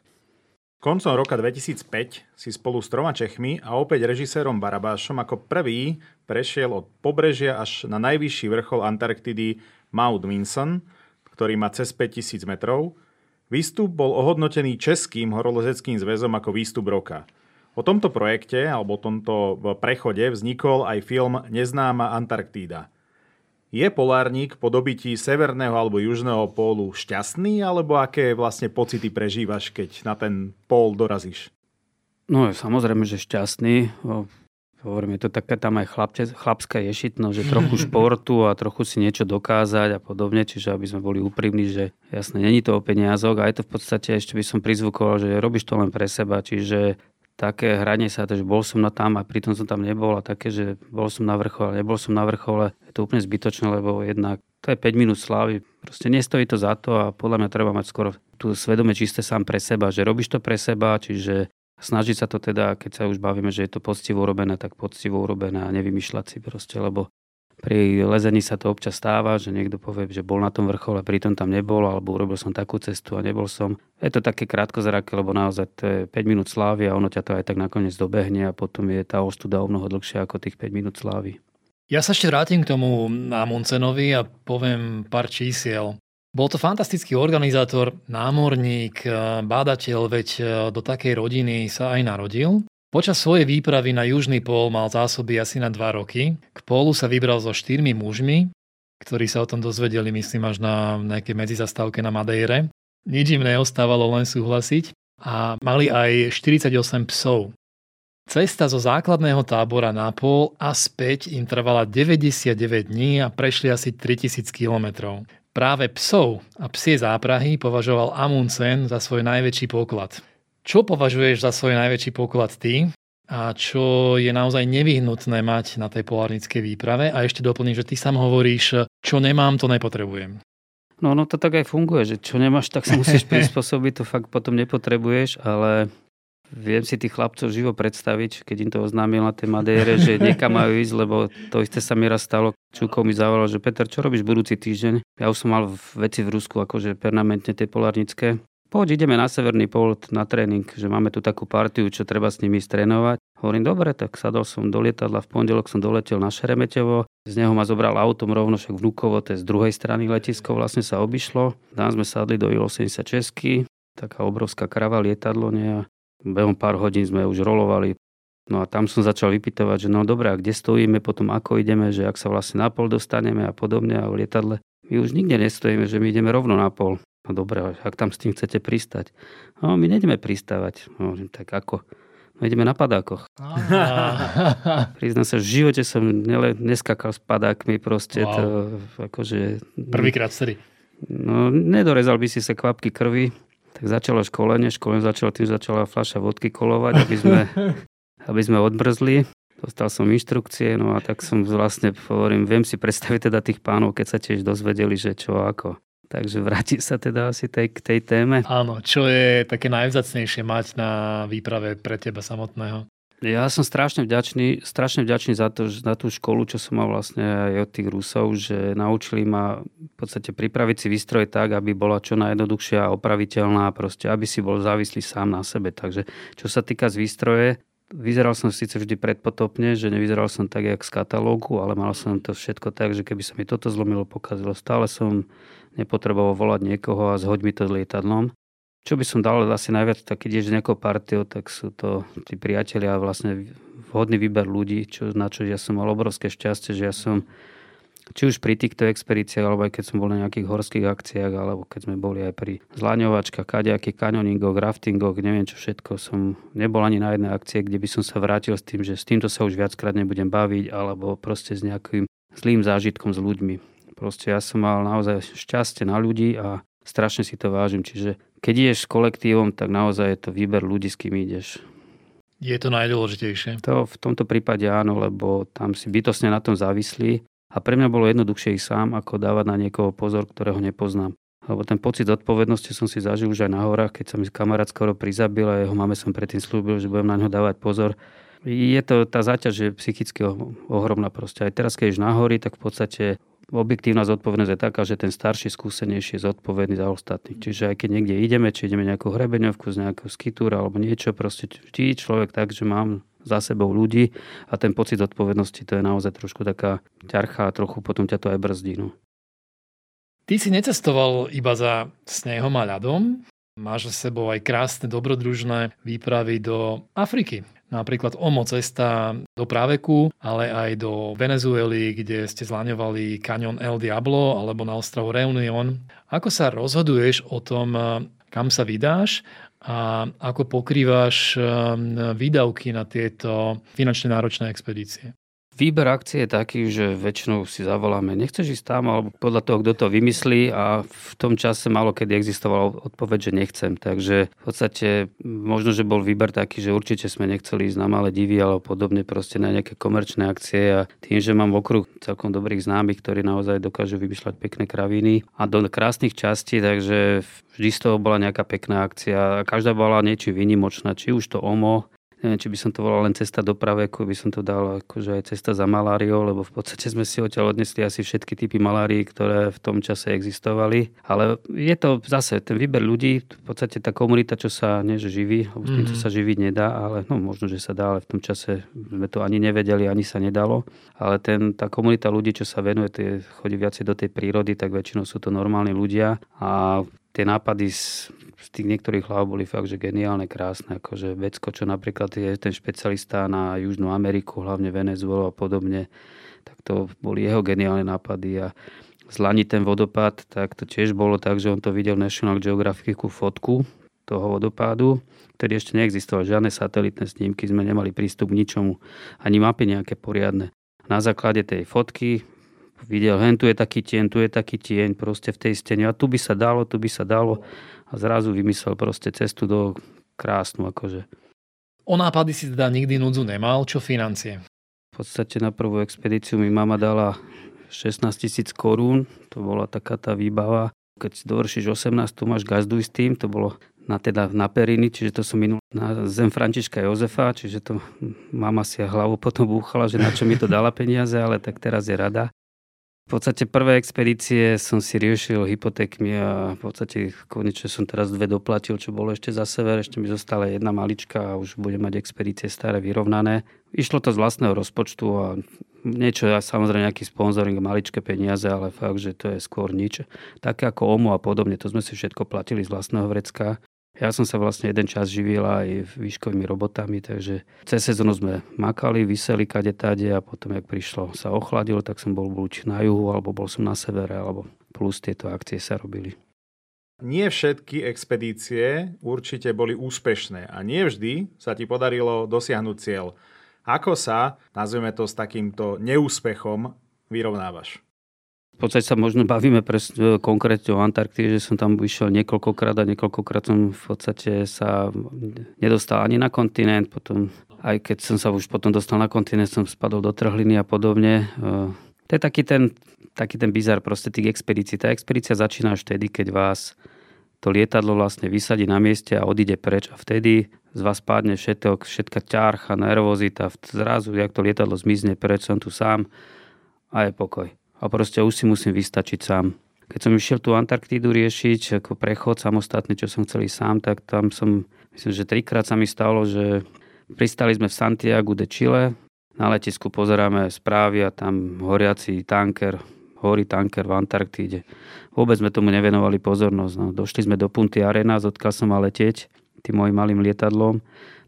Koncom roka 2005 si spolu s troma Čechmi a opäť režisérom Barabášom ako prvý prešiel od pobrežia až na najvyšší vrchol Antarktidy Mount Vinson, ktorý má cez 5000 metrov. Výstup bol ohodnotený Českým horolezeckým zväzom ako výstup roka. O tomto projekte alebo o tomto prechode vznikol aj film Neznáma Antarktída. Je polárnik po dobití severného alebo južného pólu šťastný, alebo aké vlastne pocity prežívaš, keď na ten pól dorazíš? No samozrejme, že šťastný. Hovorím, je to taká tam aj chlapče, chlapská ješitno, že trochu športu a trochu si niečo dokázať a podobne, čiže aby sme boli úprimní, že jasne, není to o peniazoch a je to v podstate, ešte by som prizvukoval, že robíš to len pre seba, čiže také hranie sa, že bol som na tam a pritom som tam nebol a také, že bol som na vrchole, nebol som na vrchole, je to úplne zbytočné, lebo jednak to je 5 minút slávy. Proste nestojí to za to a podľa mňa treba mať skoro tú svedome čisté sám pre seba, že robíš to pre seba, čiže snažiť sa to teda, keď sa už bavíme, že je to poctivo urobené, tak poctivo urobené a nevymýšľať si proste, lebo pri lezení sa to občas stáva, že niekto povie, že bol na tom vrchole, pritom tam nebol, alebo urobil som takú cestu a nebol som. Je to také krátkozraké, lebo naozaj to je 5 minút slávy a ono ťa to aj tak nakoniec dobehne a potom je tá ostuda o mnoho dlhšia ako tých 5 minút slávy. Ja sa ešte vrátim k tomu Amundsenovi a poviem pár čísiel. Bol to fantastický organizátor, námorník, bádateľ, veď do takej rodiny sa aj narodil. Počas svojej výpravy na južný pól mal zásoby asi na 2 roky. K pólu sa vybral so štyrmi mužmi, ktorí sa o tom dozvedeli, myslím, až na nejakej medzizastávke na Madejre. Nič im neostávalo len súhlasiť a mali aj 48 psov. Cesta zo základného tábora na pól a späť im trvala 99 dní a prešli asi 3000 kilometrov. Práve psov a psie záprahy považoval Amundsen za svoj najväčší poklad. Čo považuješ za svoj najväčší poklad ty a čo je naozaj nevyhnutné mať na tej polárnickej výprave? A ešte doplním, že ty sám hovoríš, čo nemám, to nepotrebujem. No, no to tak aj funguje, že čo nemáš, tak sa musíš prispôsobiť, to fakt potom nepotrebuješ, ale viem si tých chlapcov živo predstaviť, keď im to oznámil na tej Madére, že niekam majú ísť, lebo to isté sa mi raz stalo. Čukov mi zavolal, že Peter, čo robíš budúci týždeň? Ja už som mal veci v Rusku, akože permanentne tie polárnické poď ideme na Severný pol na tréning, že máme tu takú partiu, čo treba s nimi strénovať. Hovorím, dobre, tak sadol som do lietadla, v pondelok som doletel na Šeremetevo, z neho ma zobral autom rovno však vnúkovo, to je z druhej strany letisko vlastne sa obišlo. Tam sme sadli do Il-86, taká obrovská krava lietadlo, nie? A behom pár hodín sme už rolovali No a tam som začal vypytovať, že no dobré, a kde stojíme, potom ako ideme, že ak sa vlastne na pol dostaneme a podobne a v lietadle. My už nikde nestojíme, že my ideme rovno na pol. No dobre, ak tam s tým chcete pristať. No my nejdeme pristávať. No, tak ako? No ideme na padákoch. Priznám sa, v živote som nele, neskakal s padákmi proste. Wow. To, akože, Prvýkrát sedy. No, nedorezal by si sa kvapky krvi. Tak začalo školenie, školenie začalo tým, začala fľaša vodky kolovať, aby sme, aby sme odmrzli. Dostal som inštrukcie, no a tak som vlastne, hovorím, viem si predstaviť teda tých pánov, keď sa tiež dozvedeli, že čo ako. Takže vráti sa teda asi tej, k tej téme. Áno, čo je také najvzácnejšie mať na výprave pre teba samotného? Ja som strašne vďačný, strašne vďačný za, to, za tú školu, čo som mal vlastne aj od tých Rusov, že naučili ma v podstate pripraviť si výstroj tak, aby bola čo najjednoduchšia a opraviteľná, proste aby si bol závislý sám na sebe. Takže čo sa týka z výstroje, vyzeral som síce vždy predpotopne, že nevyzeral som tak, jak z katalógu, ale mal som to všetko tak, že keby sa mi toto zlomilo, pokazilo, stále som nepotreboval volať niekoho a zhoď mi to s lietadlom. Čo by som dal asi najviac, tak keď ideš nejakou partiou, tak sú to tí priatelia vlastne v vhodný výber ľudí, čo, na čo ja som mal obrovské šťastie, že ja som či už pri týchto expedíciách, alebo aj keď som bol na nejakých horských akciách, alebo keď sme boli aj pri zlaňovačkách, kadejakých kanioningoch, raftingoch, neviem čo všetko, som nebol ani na jednej akcie, kde by som sa vrátil s tým, že s týmto sa už viackrát nebudem baviť, alebo proste s nejakým zlým zážitkom s ľuďmi. Proste ja som mal naozaj šťastie na ľudí a strašne si to vážim. Čiže keď ideš s kolektívom, tak naozaj je to výber ľudí, s kým ideš. Je to najdôležitejšie. To v tomto prípade áno, lebo tam si bytosne na tom závislí a pre mňa bolo jednoduchšie ísť sám, ako dávať na niekoho pozor, ktorého nepoznám. Lebo ten pocit odpovednosti som si zažil už aj na horách, keď sa mi kamarát skoro prizabil a jeho máme som predtým slúbil, že budem na ňo dávať pozor. Je to tá záťaž je psychicky ohromná proste. Aj teraz, keď ješ na hory, tak v podstate objektívna zodpovednosť je taká, že ten starší, skúsenejší je zodpovedný za ostatných. Čiže aj keď niekde ideme, či ideme nejakú hrebeňovku z nejakého skitúra alebo niečo, proste vždy človek tak, že mám za sebou ľudí a ten pocit zodpovednosti to je naozaj trošku taká ťarcha a trochu potom ťa to aj brzdí. No. Ty si necestoval iba za snehom a ľadom, máš za sebou aj krásne dobrodružné výpravy do Afriky. Napríklad OMO cesta do Práveku, ale aj do Venezuely, kde ste zlaňovali kanion El Diablo alebo na ostrovu Reunion. Ako sa rozhoduješ o tom, kam sa vydáš a ako pokrývaš um, výdavky na tieto finančne náročné expedície? Výber akcie je taký, že väčšinou si zavoláme, nechceš ísť tam, alebo podľa toho, kto to vymyslí a v tom čase malo kedy existovala odpoveď, že nechcem. Takže v podstate možno, že bol výber taký, že určite sme nechceli ísť na malé divy alebo podobne proste na nejaké komerčné akcie a tým, že mám okruh celkom dobrých známych, ktorí naozaj dokážu vymýšľať pekné kraviny a do krásnych častí, takže vždy z toho bola nejaká pekná akcia každá bola niečo výnimočná, či už to OMO, neviem, či by som to volal len cesta do praveku, by som to dal akože aj cesta za maláriou, lebo v podstate sme si odtiaľ odnesli asi všetky typy malárií, ktoré v tom čase existovali. Ale je to zase ten výber ľudí, v podstate tá komunita, čo sa nie že živí, lebo s tým, čo mhm. sa živiť nedá, ale no možno, že sa dá, ale v tom čase sme to ani nevedeli, ani sa nedalo. Ale ten, tá komunita ľudí, čo sa venuje, tie, chodí viacej do tej prírody, tak väčšinou sú to normálni ľudia a tie nápady z, z tých niektorých hlav boli fakt, že geniálne, krásne. Akože Vecko, čo napríklad je ten špecialista na Južnú Ameriku, hlavne Venezuelu a podobne, tak to boli jeho geniálne nápady a zlaniť ten vodopád, tak to tiež bolo tak, že on to videl v National Geographicu fotku toho vodopádu, ktorý ešte neexistoval. Žiadne satelitné snímky, sme nemali prístup k ničomu, ani mapy nejaké poriadne. Na základe tej fotky videl, hen tu je taký tieň, tu je taký tieň, proste v tej stene. A tu by sa dalo, tu by sa dalo. A zrazu vymyslel proste cestu do krásnu, akože. O nápady si teda nikdy núdzu nemal, čo financie? V podstate na prvú expedíciu mi mama dala 16 tisíc korún, to bola taká tá výbava. Keď si dovršíš 18, tu máš gazduj s tým, to bolo na, teda na Periny, čiže to som minul na zem Františka Jozefa, čiže to mama si hlavu potom búchala, že na čo mi to dala peniaze, ale tak teraz je rada. V podstate prvé expedície som si riešil hypotékmi a v podstate konečne som teraz dve doplatil, čo bolo ešte za sever, ešte mi zostala jedna malička a už budem mať expedície staré vyrovnané. Išlo to z vlastného rozpočtu a niečo, samozrejme nejaký sponzoring, maličké peniaze, ale fakt, že to je skôr nič. Také ako OMO a podobne, to sme si všetko platili z vlastného vrecka. Ja som sa vlastne jeden čas živil aj výškovými robotami, takže cez sezónu sme makali, vyseli kade tade a potom, jak prišlo, sa ochladilo, tak som bol buď na juhu, alebo bol som na severe, alebo plus tieto akcie sa robili. Nie všetky expedície určite boli úspešné a nie vždy sa ti podarilo dosiahnuť cieľ. Ako sa, nazveme to s takýmto neúspechom, vyrovnávaš? V podstate sa možno bavíme pres, e, konkrétne o Antarktíde, že som tam vyšiel niekoľkokrát a niekoľkokrát som v podstate sa nedostal ani na kontinent, potom aj keď som sa už potom dostal na kontinent, som spadol do trhliny a podobne. E, to je taký ten, taký ten bizar proste tých expedícií. Tá expedícia začína až vtedy, keď vás to lietadlo vlastne vysadí na mieste a odíde preč a vtedy z vás padne všetko, všetka ťarcha, nervozita, zrazu, jak to lietadlo zmizne preč, som tu sám a je pokoj a proste už si musím vystačiť sám. Keď som išiel tú Antarktídu riešiť ako prechod samostatný, čo som chcel ísť sám, tak tam som, myslím, že trikrát sa mi stalo, že pristali sme v Santiago de Chile, na letisku pozeráme správy a tam horiaci tanker, horí tanker v Antarktíde. Vôbec sme tomu nevenovali pozornosť. No, došli sme do Punty Arenas, odkiaľ som mal letieť tým mojim malým lietadlom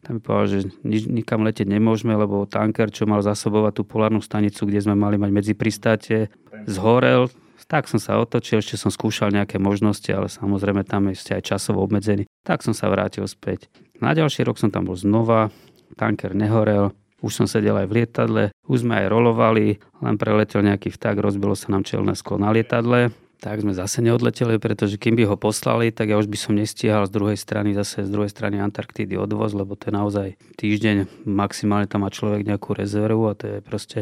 tam mi povedal, že nikam letieť nemôžeme, lebo tanker, čo mal zasobovať tú polárnu stanicu, kde sme mali mať medzi pristátie, zhorel. Tak som sa otočil, ešte som skúšal nejaké možnosti, ale samozrejme tam je ešte aj časovo obmedzený. Tak som sa vrátil späť. Na ďalší rok som tam bol znova, tanker nehorel, už som sedel aj v lietadle, už sme aj rolovali, len preletel nejaký vták, rozbilo sa nám čelné sklo na lietadle, tak sme zase neodleteli, pretože kým by ho poslali, tak ja už by som nestíhal z druhej strany, zase z druhej strany Antarktídy odvoz, lebo to je naozaj týždeň, maximálne tam má človek nejakú rezervu a to je proste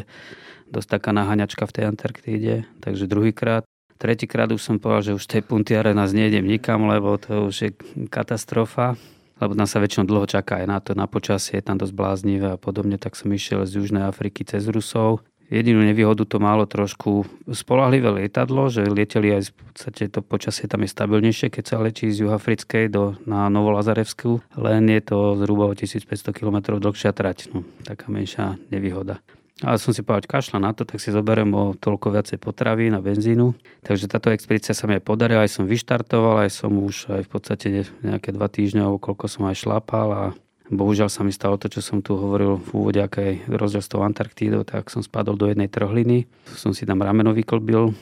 dosť taká naháňačka v tej Antarktíde. Takže druhýkrát Tretíkrát už som povedal, že už tej puntiare nás nejdem nikam, lebo to už je katastrofa lebo tam sa väčšinou dlho čaká aj na to, na počasie, je tam dosť bláznivé a podobne, tak som išiel z Južnej Afriky cez Rusov. Jedinú nevýhodu to málo trošku spolahlivé lietadlo, že lieteli aj v podstate to počasie tam je stabilnejšie, keď sa letí z Juhafrickej do, na Novolazarevskú, len je to zhruba o 1500 km dlhšia trať, no, taká menšia nevýhoda. Ale som si povedal, kašľa na to, tak si zoberiem o toľko viacej potravy na benzínu. Takže táto expedícia sa mi aj podarila, aj som vyštartoval, aj som už aj v podstate nejaké dva alebo koľko som aj šlapal a bohužiaľ sa mi stalo to, čo som tu hovoril v úvode, aké je rozdiel s tou Antarktídou, tak som spadol do jednej trhliny, som si tam rameno vyklbil,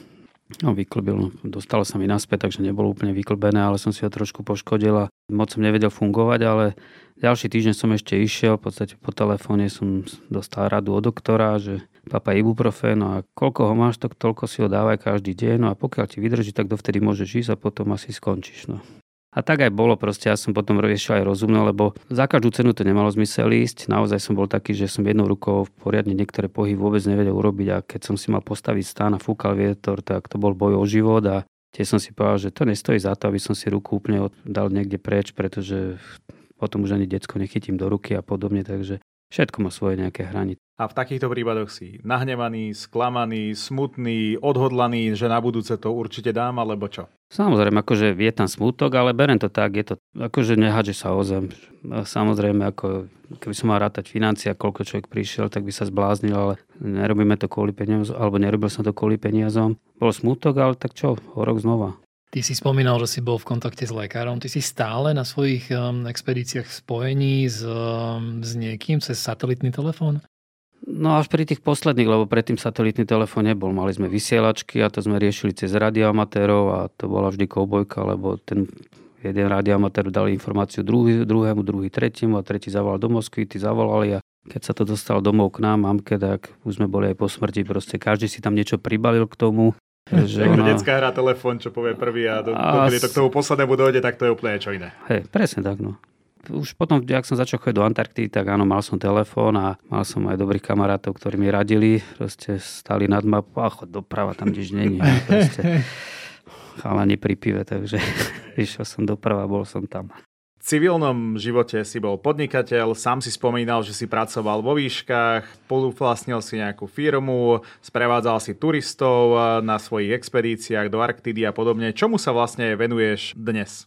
No, vyklbil, dostalo sa mi naspäť, takže nebolo úplne vyklbené, ale som si ho trošku poškodil a moc som nevedel fungovať, ale ďalší týždeň som ešte išiel, v podstate po telefóne som dostal radu od doktora, že papa ibuprofen, a koľko ho máš, tak toľko si ho dávaj každý deň, no a pokiaľ ti vydrží, tak dovtedy môžeš ísť a potom asi skončíš. No. A tak aj bolo proste, ja som potom riešil aj rozumno, lebo za každú cenu to nemalo zmysel ísť. Naozaj som bol taký, že som jednou rukou poriadne niektoré pohyby vôbec nevedel urobiť a keď som si mal postaviť stán a fúkal vietor, tak to bol boj o život a tiež som si povedal, že to nestojí za to, aby som si ruku úplne dal niekde preč, pretože potom už ani decko nechytím do ruky a podobne, takže všetko má svoje nejaké hranice. A v takýchto prípadoch si nahnevaný, sklamaný, smutný, odhodlaný, že na budúce to určite dám, alebo čo? Samozrejme, akože je tam smutok, ale berem to tak, je to akože nehádže sa o zem. Samozrejme, ako keby som mal rátať financie koľko človek prišiel, tak by sa zbláznil, ale nerobíme to kvôli peniazom, alebo nerobil som to kvôli peniazom. Bol smutok, ale tak čo, o rok znova. Ty si spomínal, že si bol v kontakte s lekárom. Ty si stále na svojich um, expedíciách spojení s, um, s niekým cez satelitný telefón? No až pri tých posledných, lebo predtým satelitný telefón nebol. Mali sme vysielačky a to sme riešili cez radioamatérov a to bola vždy koubojka, lebo ten jeden radioamatér dal informáciu druhý, druhému, druhý tretiemu a tretí zavolal do Moskvy, tí zavolali a keď sa to dostalo domov k nám, mamke, tak už sme boli aj po smrti. Proste každý si tam niečo pribalil k tomu. Že ona... Detská hra telefón, čo povie prvý a do, a... to k tomu poslednému dojde, tak to je úplne čo iné. Hej, presne tak, no už potom, ak som začal chodiť do Antarktidy, tak áno, mal som telefón a mal som aj dobrých kamarátov, ktorí mi radili, proste stali nad mapu a chod doprava, tam tiež není. Proste chalani pri pive, takže išiel som doprava, bol som tam. V civilnom živote si bol podnikateľ, sám si spomínal, že si pracoval vo výškach, poluvlastnil si nejakú firmu, sprevádzal si turistov na svojich expedíciách do Arktidy a podobne. Čomu sa vlastne venuješ dnes?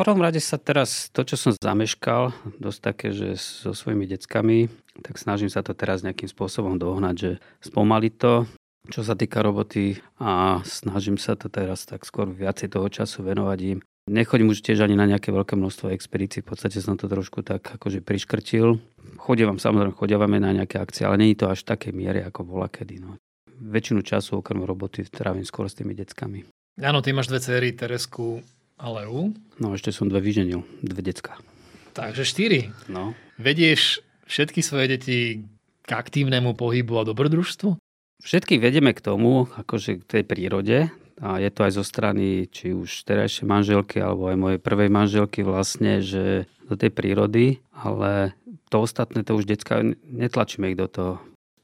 prvom rade sa teraz to, čo som zameškal, dosť také, že so svojimi deckami, tak snažím sa to teraz nejakým spôsobom dohnať, že spomaliť to, čo sa týka roboty a snažím sa to teraz tak skôr viacej toho času venovať im. Nechodím už tiež ani na nejaké veľké množstvo expedícií, v podstate som to trošku tak akože priškrtil. Chodievam, samozrejme, chodievame na nejaké akcie, ale nie je to až také miere, ako bola kedy. No. Väčšinu času okrem roboty trávim skôr s tými deckami. Áno, ty máš dve céry, Teresku Aleu. No ešte som dve vyženil, dve decka. Takže štyri. No. Vedieš všetky svoje deti k aktívnemu pohybu a dobrodružstvu? Všetky vedeme k tomu, akože k tej prírode. A je to aj zo strany či už terajšej manželky, alebo aj mojej prvej manželky vlastne, že do tej prírody, ale to ostatné, to už decka, netlačíme ich do toho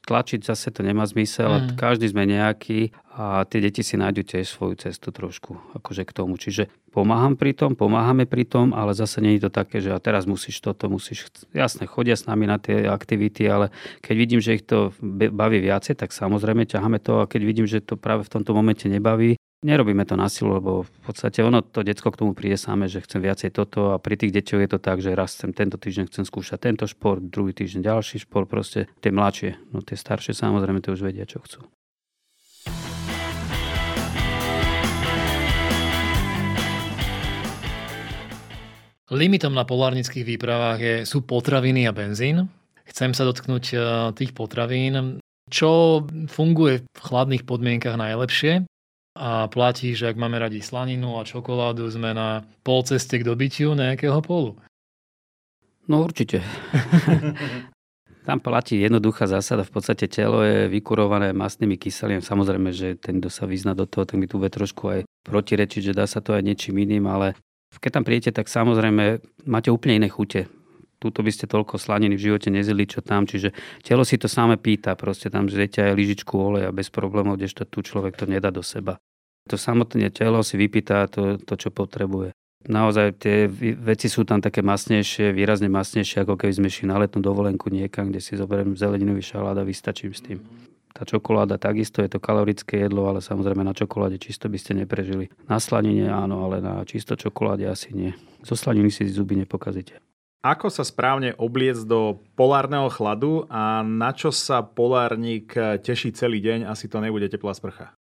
tlačiť zase to nemá zmysel. Mm. Každý sme nejaký a tie deti si nájdu tiež svoju cestu trošku akože k tomu. Čiže pomáham pri tom, pomáhame pri tom, ale zase nie je to také, že a teraz musíš toto, musíš... Jasne, chodia s nami na tie aktivity, ale keď vidím, že ich to baví viacej, tak samozrejme ťaháme to a keď vidím, že to práve v tomto momente nebaví, Nerobíme to na silu, lebo v podstate ono, to detsko k tomu príde samé, že chcem viacej toto a pri tých deťoch je to tak, že raz chcem tento týždeň chcem skúšať tento šport, druhý týždeň ďalší šport, proste tie mladšie, no tie staršie samozrejme to už vedia, čo chcú. Limitom na polárnických výpravách je, sú potraviny a benzín. Chcem sa dotknúť e, tých potravín. Čo funguje v chladných podmienkach najlepšie? A platí, že ak máme radi slaninu a čokoládu, sme na polceste k dobytiu nejakého polu. No určite. Tam platí jednoduchá zásada. V podstate telo je vykurované masnými kyselím. Samozrejme, že ten, kto sa vyzna do toho, ten mi tu vie trošku aj protirečiť, že dá sa to aj niečím iným, ale keď tam príjete, tak samozrejme máte úplne iné chute. Tuto by ste toľko slaniny v živote nezili, čo tam. Čiže telo si to samé pýta. Proste tam žijete aj lyžičku oleja bez problémov, kdežto tu človek to nedá do seba. To samotné telo si vypýta to, to čo potrebuje. Naozaj tie veci sú tam také masnejšie, výrazne masnejšie, ako keby sme šli na letnú dovolenku niekam, kde si zoberiem zeleninový šalát a vystačím s tým. Tá čokoláda takisto je to kalorické jedlo, ale samozrejme na čokoláde čisto by ste neprežili. Na slanine áno, ale na čisto čokoláde asi nie. Zo slaniny si zuby nepokazíte. Ako sa správne obliec do polárneho chladu a na čo sa polárnik teší celý deň? Asi to nebude teplá sprcha.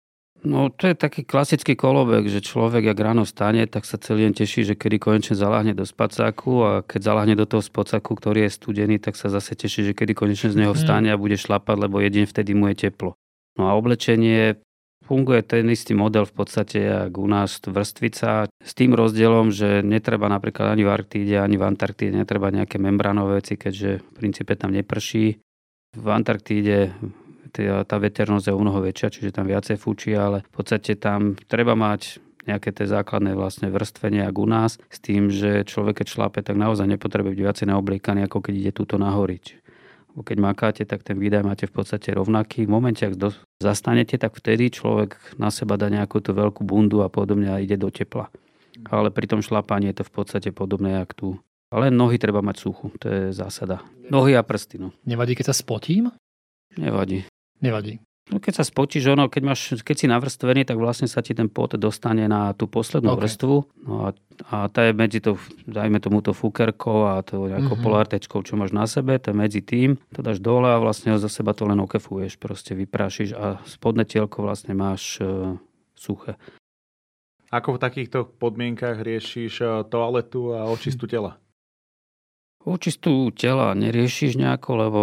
No to je taký klasický kolobek, že človek, ak ráno stane, tak sa celý deň teší, že kedy konečne zaláhne do spacáku a keď zaláhne do toho spacáku, ktorý je studený, tak sa zase teší, že kedy konečne z neho mhm. vstane a bude šlapať, lebo jedine vtedy mu je teplo. No a oblečenie funguje ten istý model v podstate, ako u nás vrstvica, s tým rozdielom, že netreba napríklad ani v Arktíde, ani v Antarktíde, netreba nejaké membranové veci, keďže v princípe tam neprší. V Antarktíde tá veternosť je o mnoho väčšia, čiže tam viacej fúči, ale v podstate tam treba mať nejaké tie základné vlastne vrstvenie ako u nás, s tým, že človek keď šlape, tak naozaj nepotrebuje byť viacej naobliekaný, ako keď ide túto nahoriť. Keď makáte, tak ten výdaj máte v podstate rovnaký. V momente, ak zastanete, tak vtedy človek na seba dá nejakú tú veľkú bundu a podobne a ide do tepla. Ale pri tom šlapaní je to v podstate podobné, jak tu. Ale nohy treba mať suchu, to je zásada. Nohy a prsty. No. Nevadí, keď sa spotím? Nevadí. Nevadí. No keď sa spotíš, ono, keď, máš, keď si navrstvený, tak vlastne sa ti ten pot dostane na tú poslednú okay. vrstvu. No a, a tá je medzi to, dajme tomu to fukerkou a to nejakou mm-hmm. polártečkou, čo máš na sebe, to je medzi tým. To dáš dole a vlastne za seba to len okefuješ, proste vyprášiš a spodné tielko vlastne máš uh, suché. Ako v takýchto podmienkach riešiš e, toaletu a očistu tela? Očistu tela neriešiš nejako, lebo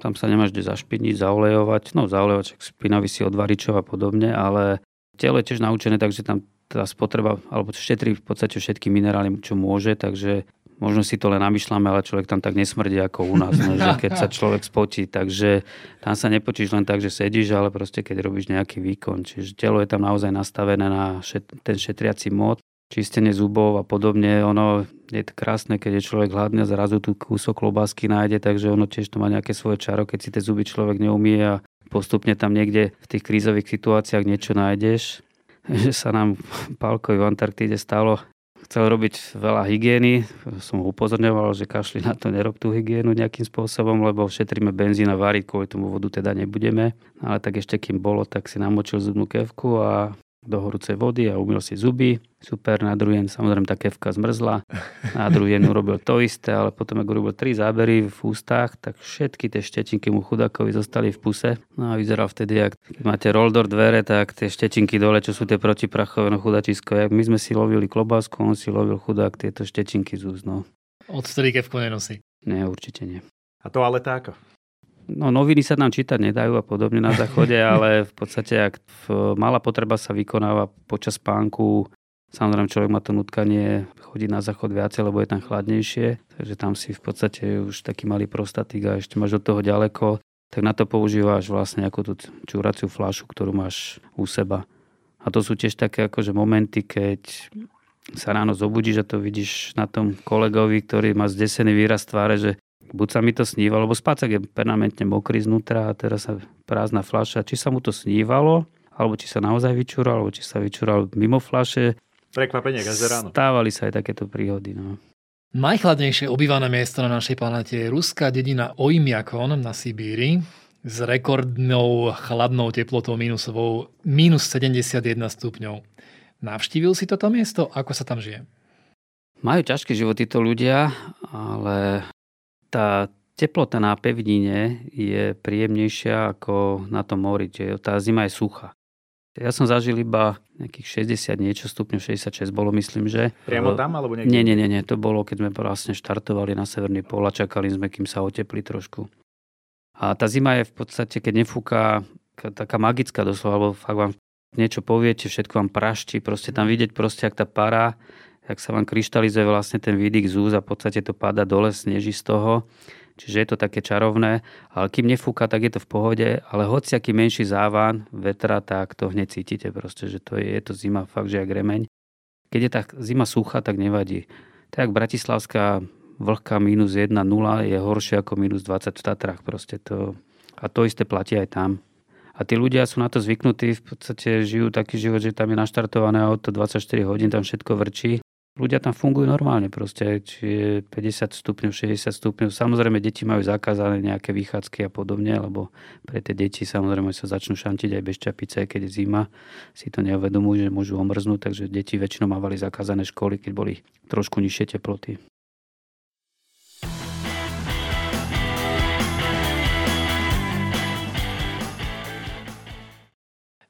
tam sa nemáš kde zašpiniť, zaolejovať, no zaolejovať, špinavý si od a podobne, ale telo je tiež naučené, takže tam tá spotreba, alebo šetrí v podstate všetky minerály, čo môže, takže možno si to len namýšľame, ale človek tam tak nesmrdí ako u nás, ne, že keď sa človek spotí, takže tam sa nepočíš len tak, že sedíš, ale proste keď robíš nejaký výkon. Čiže telo je tam naozaj nastavené na šet, ten šetriaci mód čistenie zubov a podobne. Ono je to krásne, keď je človek hladný a zrazu tu kúsok klobásky nájde, takže ono tiež to má nejaké svoje čaro, keď si tie zuby človek neumie a postupne tam niekde v tých krízových situáciách niečo nájdeš. Že sa nám Pálkovi v Antarktíde stalo, chcel robiť veľa hygieny, som ho upozorňoval, že kašli na to, nerob tú hygienu nejakým spôsobom, lebo šetríme benzín a variť, kvôli tomu vodu teda nebudeme. Ale tak ešte kým bolo, tak si namočil zubnú kevku a do horúcej vody a umil si zuby. Super, na druhý deň samozrejme tá kevka zmrzla. Na druhý deň urobil to isté, ale potom ak urobil tri zábery v ústach, tak všetky tie štetinky mu chudákovi zostali v puse. No a vyzeral vtedy, ak máte roldor dvere, tak tie štetinky dole, čo sú tie protiprachové, no chudačisko. My sme si lovili klobásku, on si lovil chudák tieto štetinky z úst. No. Odtedy kevku nenosí. Nie, určite nie. A to ale tak. No, noviny sa nám čítať nedajú a podobne na záchode, ale v podstate ak malá potreba sa vykonáva počas spánku, samozrejme človek má to nutkanie chodiť na záchod viacej, lebo je tam chladnejšie, takže tam si v podstate už taký malý prostatik a ešte máš od toho ďaleko, tak na to používaš vlastne ako tú čúraciu fľašu, ktorú máš u seba. A to sú tiež také akože momenty, keď sa ráno zobudíš a to vidíš na tom kolegovi, ktorý má zdesený výraz tváre, že buď sa mi to snívalo, lebo spácak je permanentne mokrý znútra a teraz sa prázdna fľaša, či sa mu to snívalo, alebo či sa naozaj vyčúral, alebo či sa vyčúral mimo fľaše. Prekvapenie každé ráno. Stávali sa aj takéto príhody. No. Najchladnejšie obývané miesto na našej planete je ruská dedina Oymyakon na Sibíri s rekordnou chladnou teplotou minusovou minus 71 stupňov. Navštívil si toto miesto? Ako sa tam žije? Majú ťažké život títo ľudia, ale tá teplota na pevnine je príjemnejšia ako na tom mori, že tá zima je suchá. Ja som zažil iba nejakých 60 niečo stupňov, 66 bolo myslím, že. Priamo tam alebo niekde? Nie, nie, nie, nie, to bolo, keď sme vlastne štartovali na Severný pol a čakali sme, kým sa oteplí trošku. A tá zima je v podstate, keď nefúka, taká magická doslova, lebo fakt vám niečo poviete, všetko vám praští, proste tam vidieť proste, ak tá para, ak sa vám kryštalizuje vlastne ten výdych z úz a v podstate to páda dole, sneží z toho Čiže je to také čarovné, ale kým nefúka, tak je to v pohode, ale aký menší závan vetra, tak to hneď cítite proste, že to je, je to zima fakt, že jak remeň. Keď je tá zima suchá, tak nevadí. Tak Bratislavská vlhká minus 1, 0 je horšie ako minus 20 v Tatrách proste to. A to isté platí aj tam. A tí ľudia sú na to zvyknutí, v podstate žijú taký život, že tam je naštartované auto 24 hodín, tam všetko vrčí ľudia tam fungujú normálne proste, či je 50 stupňov, 60 stupňov. Samozrejme, deti majú zakázané nejaké vychádzky a podobne, lebo pre tie deti samozrejme sa začnú šantiť aj bez čapice, keď je zima. Si to neuvedomujú, že môžu omrznúť, takže deti väčšinou mávali zakázané školy, keď boli trošku nižšie teploty.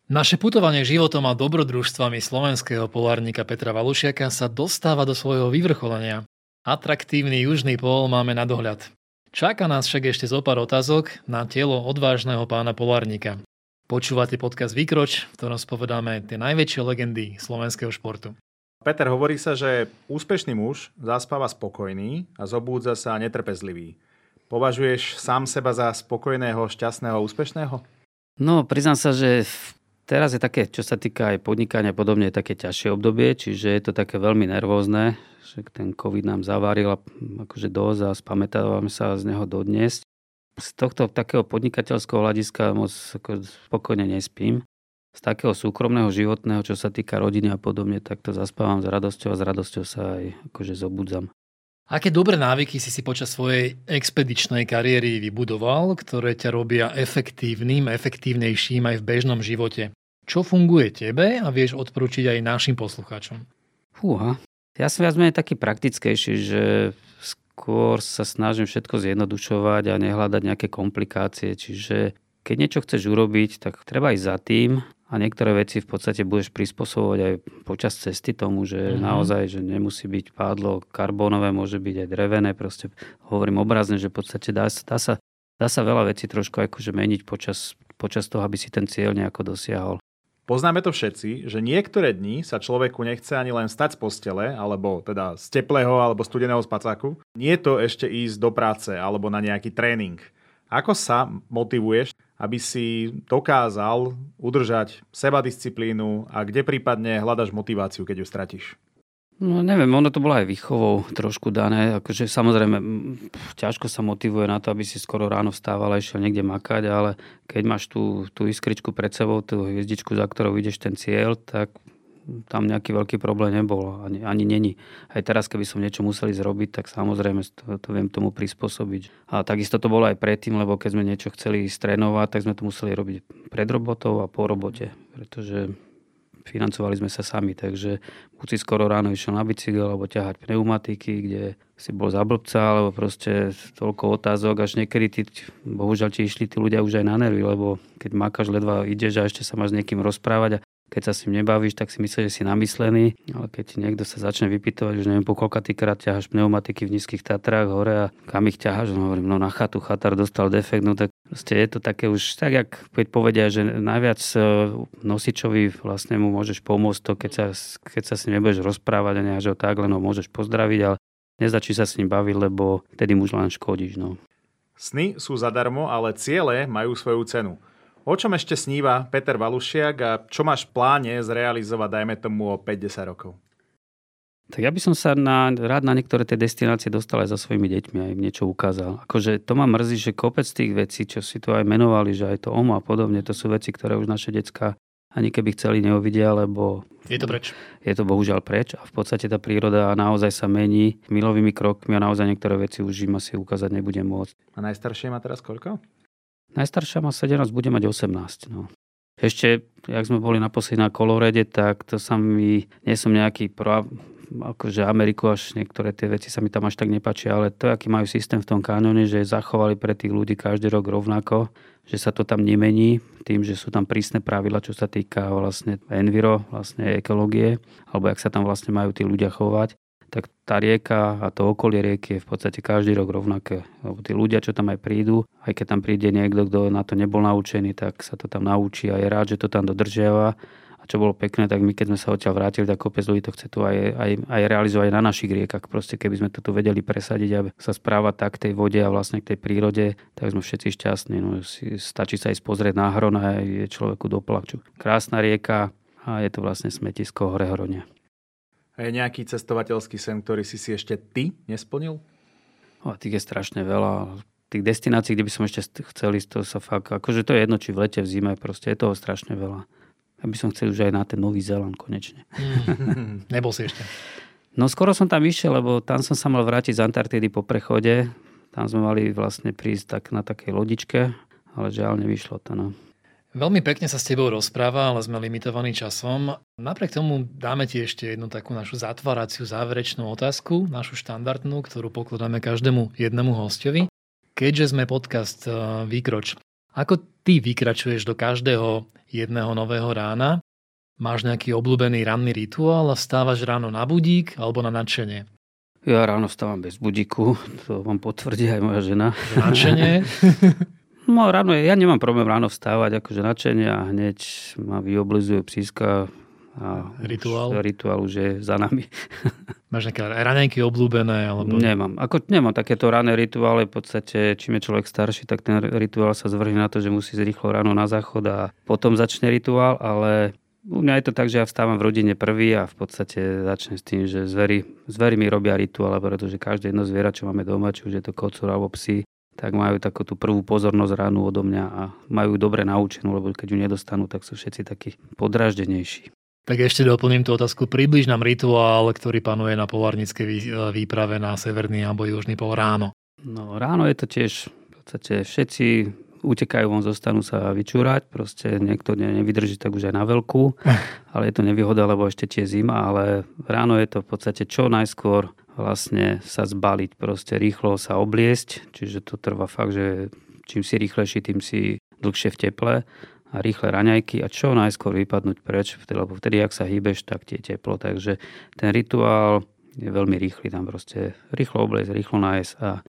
Naše putovanie životom a dobrodružstvami slovenského polárnika Petra Valušiaka sa dostáva do svojho vyvrcholenia. Atraktívny južný pól máme na dohľad. Čaká nás však ešte zo pár otázok na telo odvážneho pána polárnika. Počúvate podcast Vykroč, v ktorom spovedáme tie najväčšie legendy slovenského športu. Peter, hovorí sa, že úspešný muž zaspáva spokojný a zobúdza sa netrpezlivý. Považuješ sám seba za spokojného, šťastného a úspešného? No, priznám sa, že Teraz je také, čo sa týka aj podnikania podobne, je také ťažšie obdobie, čiže je to také veľmi nervózne, že ten COVID nám zaváril akože dosť a spamätávame sa z neho dodnes. Z tohto takého podnikateľského hľadiska moc ako spokojne nespím. Z takého súkromného, životného, čo sa týka rodiny a podobne, tak to zaspávam s radosťou a s radosťou sa aj akože zobudzam. Aké dobré návyky si si počas svojej expedičnej kariéry vybudoval, ktoré ťa robia efektívnym, efektívnejším aj v bežnom živote? Čo funguje tebe a vieš odporúčiť aj našim poslucháčom? Fúha, ja som viac menej taký praktickejší, že skôr sa snažím všetko zjednodušovať a nehľadať nejaké komplikácie. Čiže keď niečo chceš urobiť, tak treba ísť za tým a niektoré veci v podstate budeš prispôsobovať aj počas cesty tomu, že mm-hmm. naozaj, že nemusí byť pádlo karbónové, môže byť aj drevené, proste hovorím obrazne, že v podstate dá, dá, sa, dá sa veľa vecí trošku akože meniť počas, počas toho, aby si ten cieľ nejako dosiahol. Poznáme to všetci, že niektoré dni sa človeku nechce ani len stať z postele, alebo teda z teplého alebo studeného spacáku. Nie je to ešte ísť do práce alebo na nejaký tréning. Ako sa motivuješ aby si dokázal udržať sebadisciplínu a kde prípadne hľadaš motiváciu, keď ju stratíš? No neviem, ono to bolo aj výchovou trošku dané. Akože samozrejme, ťažko sa motivuje na to, aby si skoro ráno vstával a išiel niekde makať, ale keď máš tú, tú iskričku pred sebou, tú hviezdičku, za ktorou ideš ten cieľ, tak tam nejaký veľký problém nebol, ani, ani není. Aj teraz, keby som niečo museli zrobiť, tak samozrejme to, to viem tomu prispôsobiť. A takisto to bolo aj predtým, lebo keď sme niečo chceli strénovať, tak sme to museli robiť pred robotou a po robote, pretože financovali sme sa sami, takže buď si skoro ráno išiel na bicykel, alebo ťahať pneumatiky, kde si bol za blbca, alebo proste toľko otázok, až niekedy ty, bohužiaľ ti išli tí ľudia už aj na nervy, lebo keď makáš ledva ideš a ešte sa máš s niekým rozprávať a keď sa s ním nebavíš, tak si myslíš, že si namyslený, ale keď niekto sa začne vypytovať, že neviem po koľka krát ťaháš pneumatiky v nízkych Tatrách hore a kam ich ťaháš, no hovorím, no na chatu chatár dostal defekt, no tak proste je to také už tak, jak keď povedia, že najviac e, nosičovi vlastne mu môžeš pomôcť to, keď sa, keď sa s ním nebudeš rozprávať a nehaž ho tak, len ho môžeš pozdraviť, ale nezačí sa s ním baviť, lebo tedy mu len škodíš. No. Sny sú zadarmo, ale ciele majú svoju cenu. O čom ešte sníva Peter Valušiak a čo máš v pláne zrealizovať, dajme tomu, o 50 rokov? Tak ja by som sa na, rád na niektoré tie destinácie dostal aj so svojimi deťmi a im niečo ukázal. Akože to ma mrzí, že kopec tých vecí, čo si tu aj menovali, že aj to OMO a podobne, to sú veci, ktoré už naše decka ani keby chceli neuvidia, lebo... Je to preč. Je to bohužiaľ preč a v podstate tá príroda naozaj sa mení milovými krokmi a naozaj niektoré veci už im asi ukázať nebudem môcť. A najstaršie má teraz koľko? Najstaršia má 17, bude mať 18. No. Ešte, jak sme boli naposledy na kolorede, tak to sa mi, nie som nejaký pro, akože Ameriku až niektoré tie veci sa mi tam až tak nepáčia, ale to, aký majú systém v tom kanóne, že zachovali pre tých ľudí každý rok rovnako, že sa to tam nemení tým, že sú tam prísne pravidla, čo sa týka vlastne enviro, vlastne ekológie, alebo jak sa tam vlastne majú tí ľudia chovať tak tá rieka a to okolie rieky je v podstate každý rok rovnaké. Lebo tí ľudia, čo tam aj prídu, aj keď tam príde niekto, kto na to nebol naučený, tak sa to tam naučí a je rád, že to tam dodržiava. A čo bolo pekné, tak my keď sme sa odtiaľ vrátili, tak kopec ľudí to chce tu aj, aj, aj realizovať na našich riekach. Proste keby sme to tu vedeli presadiť, aby sa správa tak k tej vode a vlastne k tej prírode, tak sme všetci šťastní. No, si, stačí sa ísť pozrieť na hron a je človeku doplaču. Krásna rieka a je to vlastne smetisko hore hronia. A je nejaký cestovateľský sen, ktorý si si ešte ty nesplnil? O, tých je strašne veľa. Tých destinácií, kde by som ešte chcel ísť, to sa fakt, akože to je jedno, či v lete, v zime, proste je toho strašne veľa. Ja by som chcel už aj na ten Nový Zéland konečne. Mm, nebol si ešte. No skoro som tam išiel, lebo tam som sa mal vrátiť z Antarktidy po prechode. Tam sme mali vlastne prísť tak na takej lodičke, ale žiaľ nevyšlo to. No. Veľmi pekne sa s tebou rozpráva, ale sme limitovaní časom. Napriek tomu dáme ti ešte jednu takú našu zatváraciu záverečnú otázku, našu štandardnú, ktorú pokladáme každému jednému hostovi. Keďže sme podcast eh, Výkroč, ako ty vykračuješ do každého jedného nového rána? Máš nejaký obľúbený ranný rituál a vstávaš ráno na budík alebo na nadšenie? Ja ráno vstávam bez budíku, to vám potvrdí aj moja žena. Nadšenie? No ráno, ja nemám problém ráno vstávať, akože načenie a hneď ma vyoblizuje psíska a rituál? Už, rituál už je za nami. Máš nejaké raňajky obľúbené? Alebo... Nemám. Ako, nemám takéto rané rituály. V podstate, čím je človek starší, tak ten rituál sa zvrhne na to, že musí ísť rýchlo ráno na záchod a potom začne rituál, ale u mňa je to tak, že ja vstávam v rodine prvý a v podstate začne s tým, že zvery, zvery mi robia rituál, pretože každé jedno zviera, čo máme doma, či už je to kocúr alebo psi, tak majú takú tú prvú pozornosť ránu odo mňa a majú dobre naučenú, lebo keď ju nedostanú, tak sú všetci takí podraždenejší. Tak ešte doplním tú otázku. Približ nám rituál, ktorý panuje na polárnickej výprave na severný alebo južný pol ráno. No ráno je to tiež v podstate všetci utekajú von, zostanú sa vyčúrať, proste niekto nevydrží tak už aj na veľkú, ale je to nevýhoda, lebo ešte tie zima, ale ráno je to v podstate čo najskôr vlastne sa zbaliť, proste rýchlo sa obliesť, čiže to trvá fakt, že čím si rýchlejší, tým si dlhšie v teple a rýchle raňajky a čo najskôr vypadnúť preč, lebo vtedy, ak sa hýbeš, tak ti teplo. Takže ten rituál je veľmi rýchly, tam proste rýchlo obliecť, rýchlo nájsť a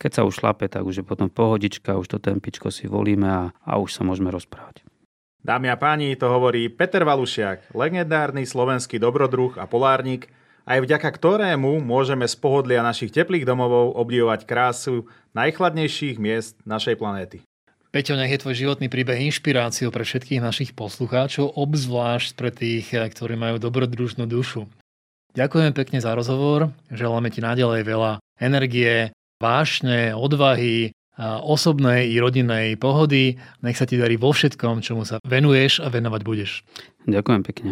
keď sa už šlape, tak už je potom pohodička, už to tempičko si volíme a, a už sa môžeme rozprávať. Dámy a páni, to hovorí Peter Valušiak, legendárny slovenský dobrodruh a polárnik, aj vďaka ktorému môžeme z pohodlia našich teplých domovov obdivovať krásu najchladnejších miest našej planéty. Peťo, nech je tvoj životný príbeh inšpiráciou pre všetkých našich poslucháčov, obzvlášť pre tých, ktorí majú dobrodružnú dušu. Ďakujem pekne za rozhovor, želáme ti naďalej veľa energie, vášne, odvahy, osobnej i rodinnej pohody. Nech sa ti darí vo všetkom, čomu sa venuješ a venovať budeš. Ďakujem pekne.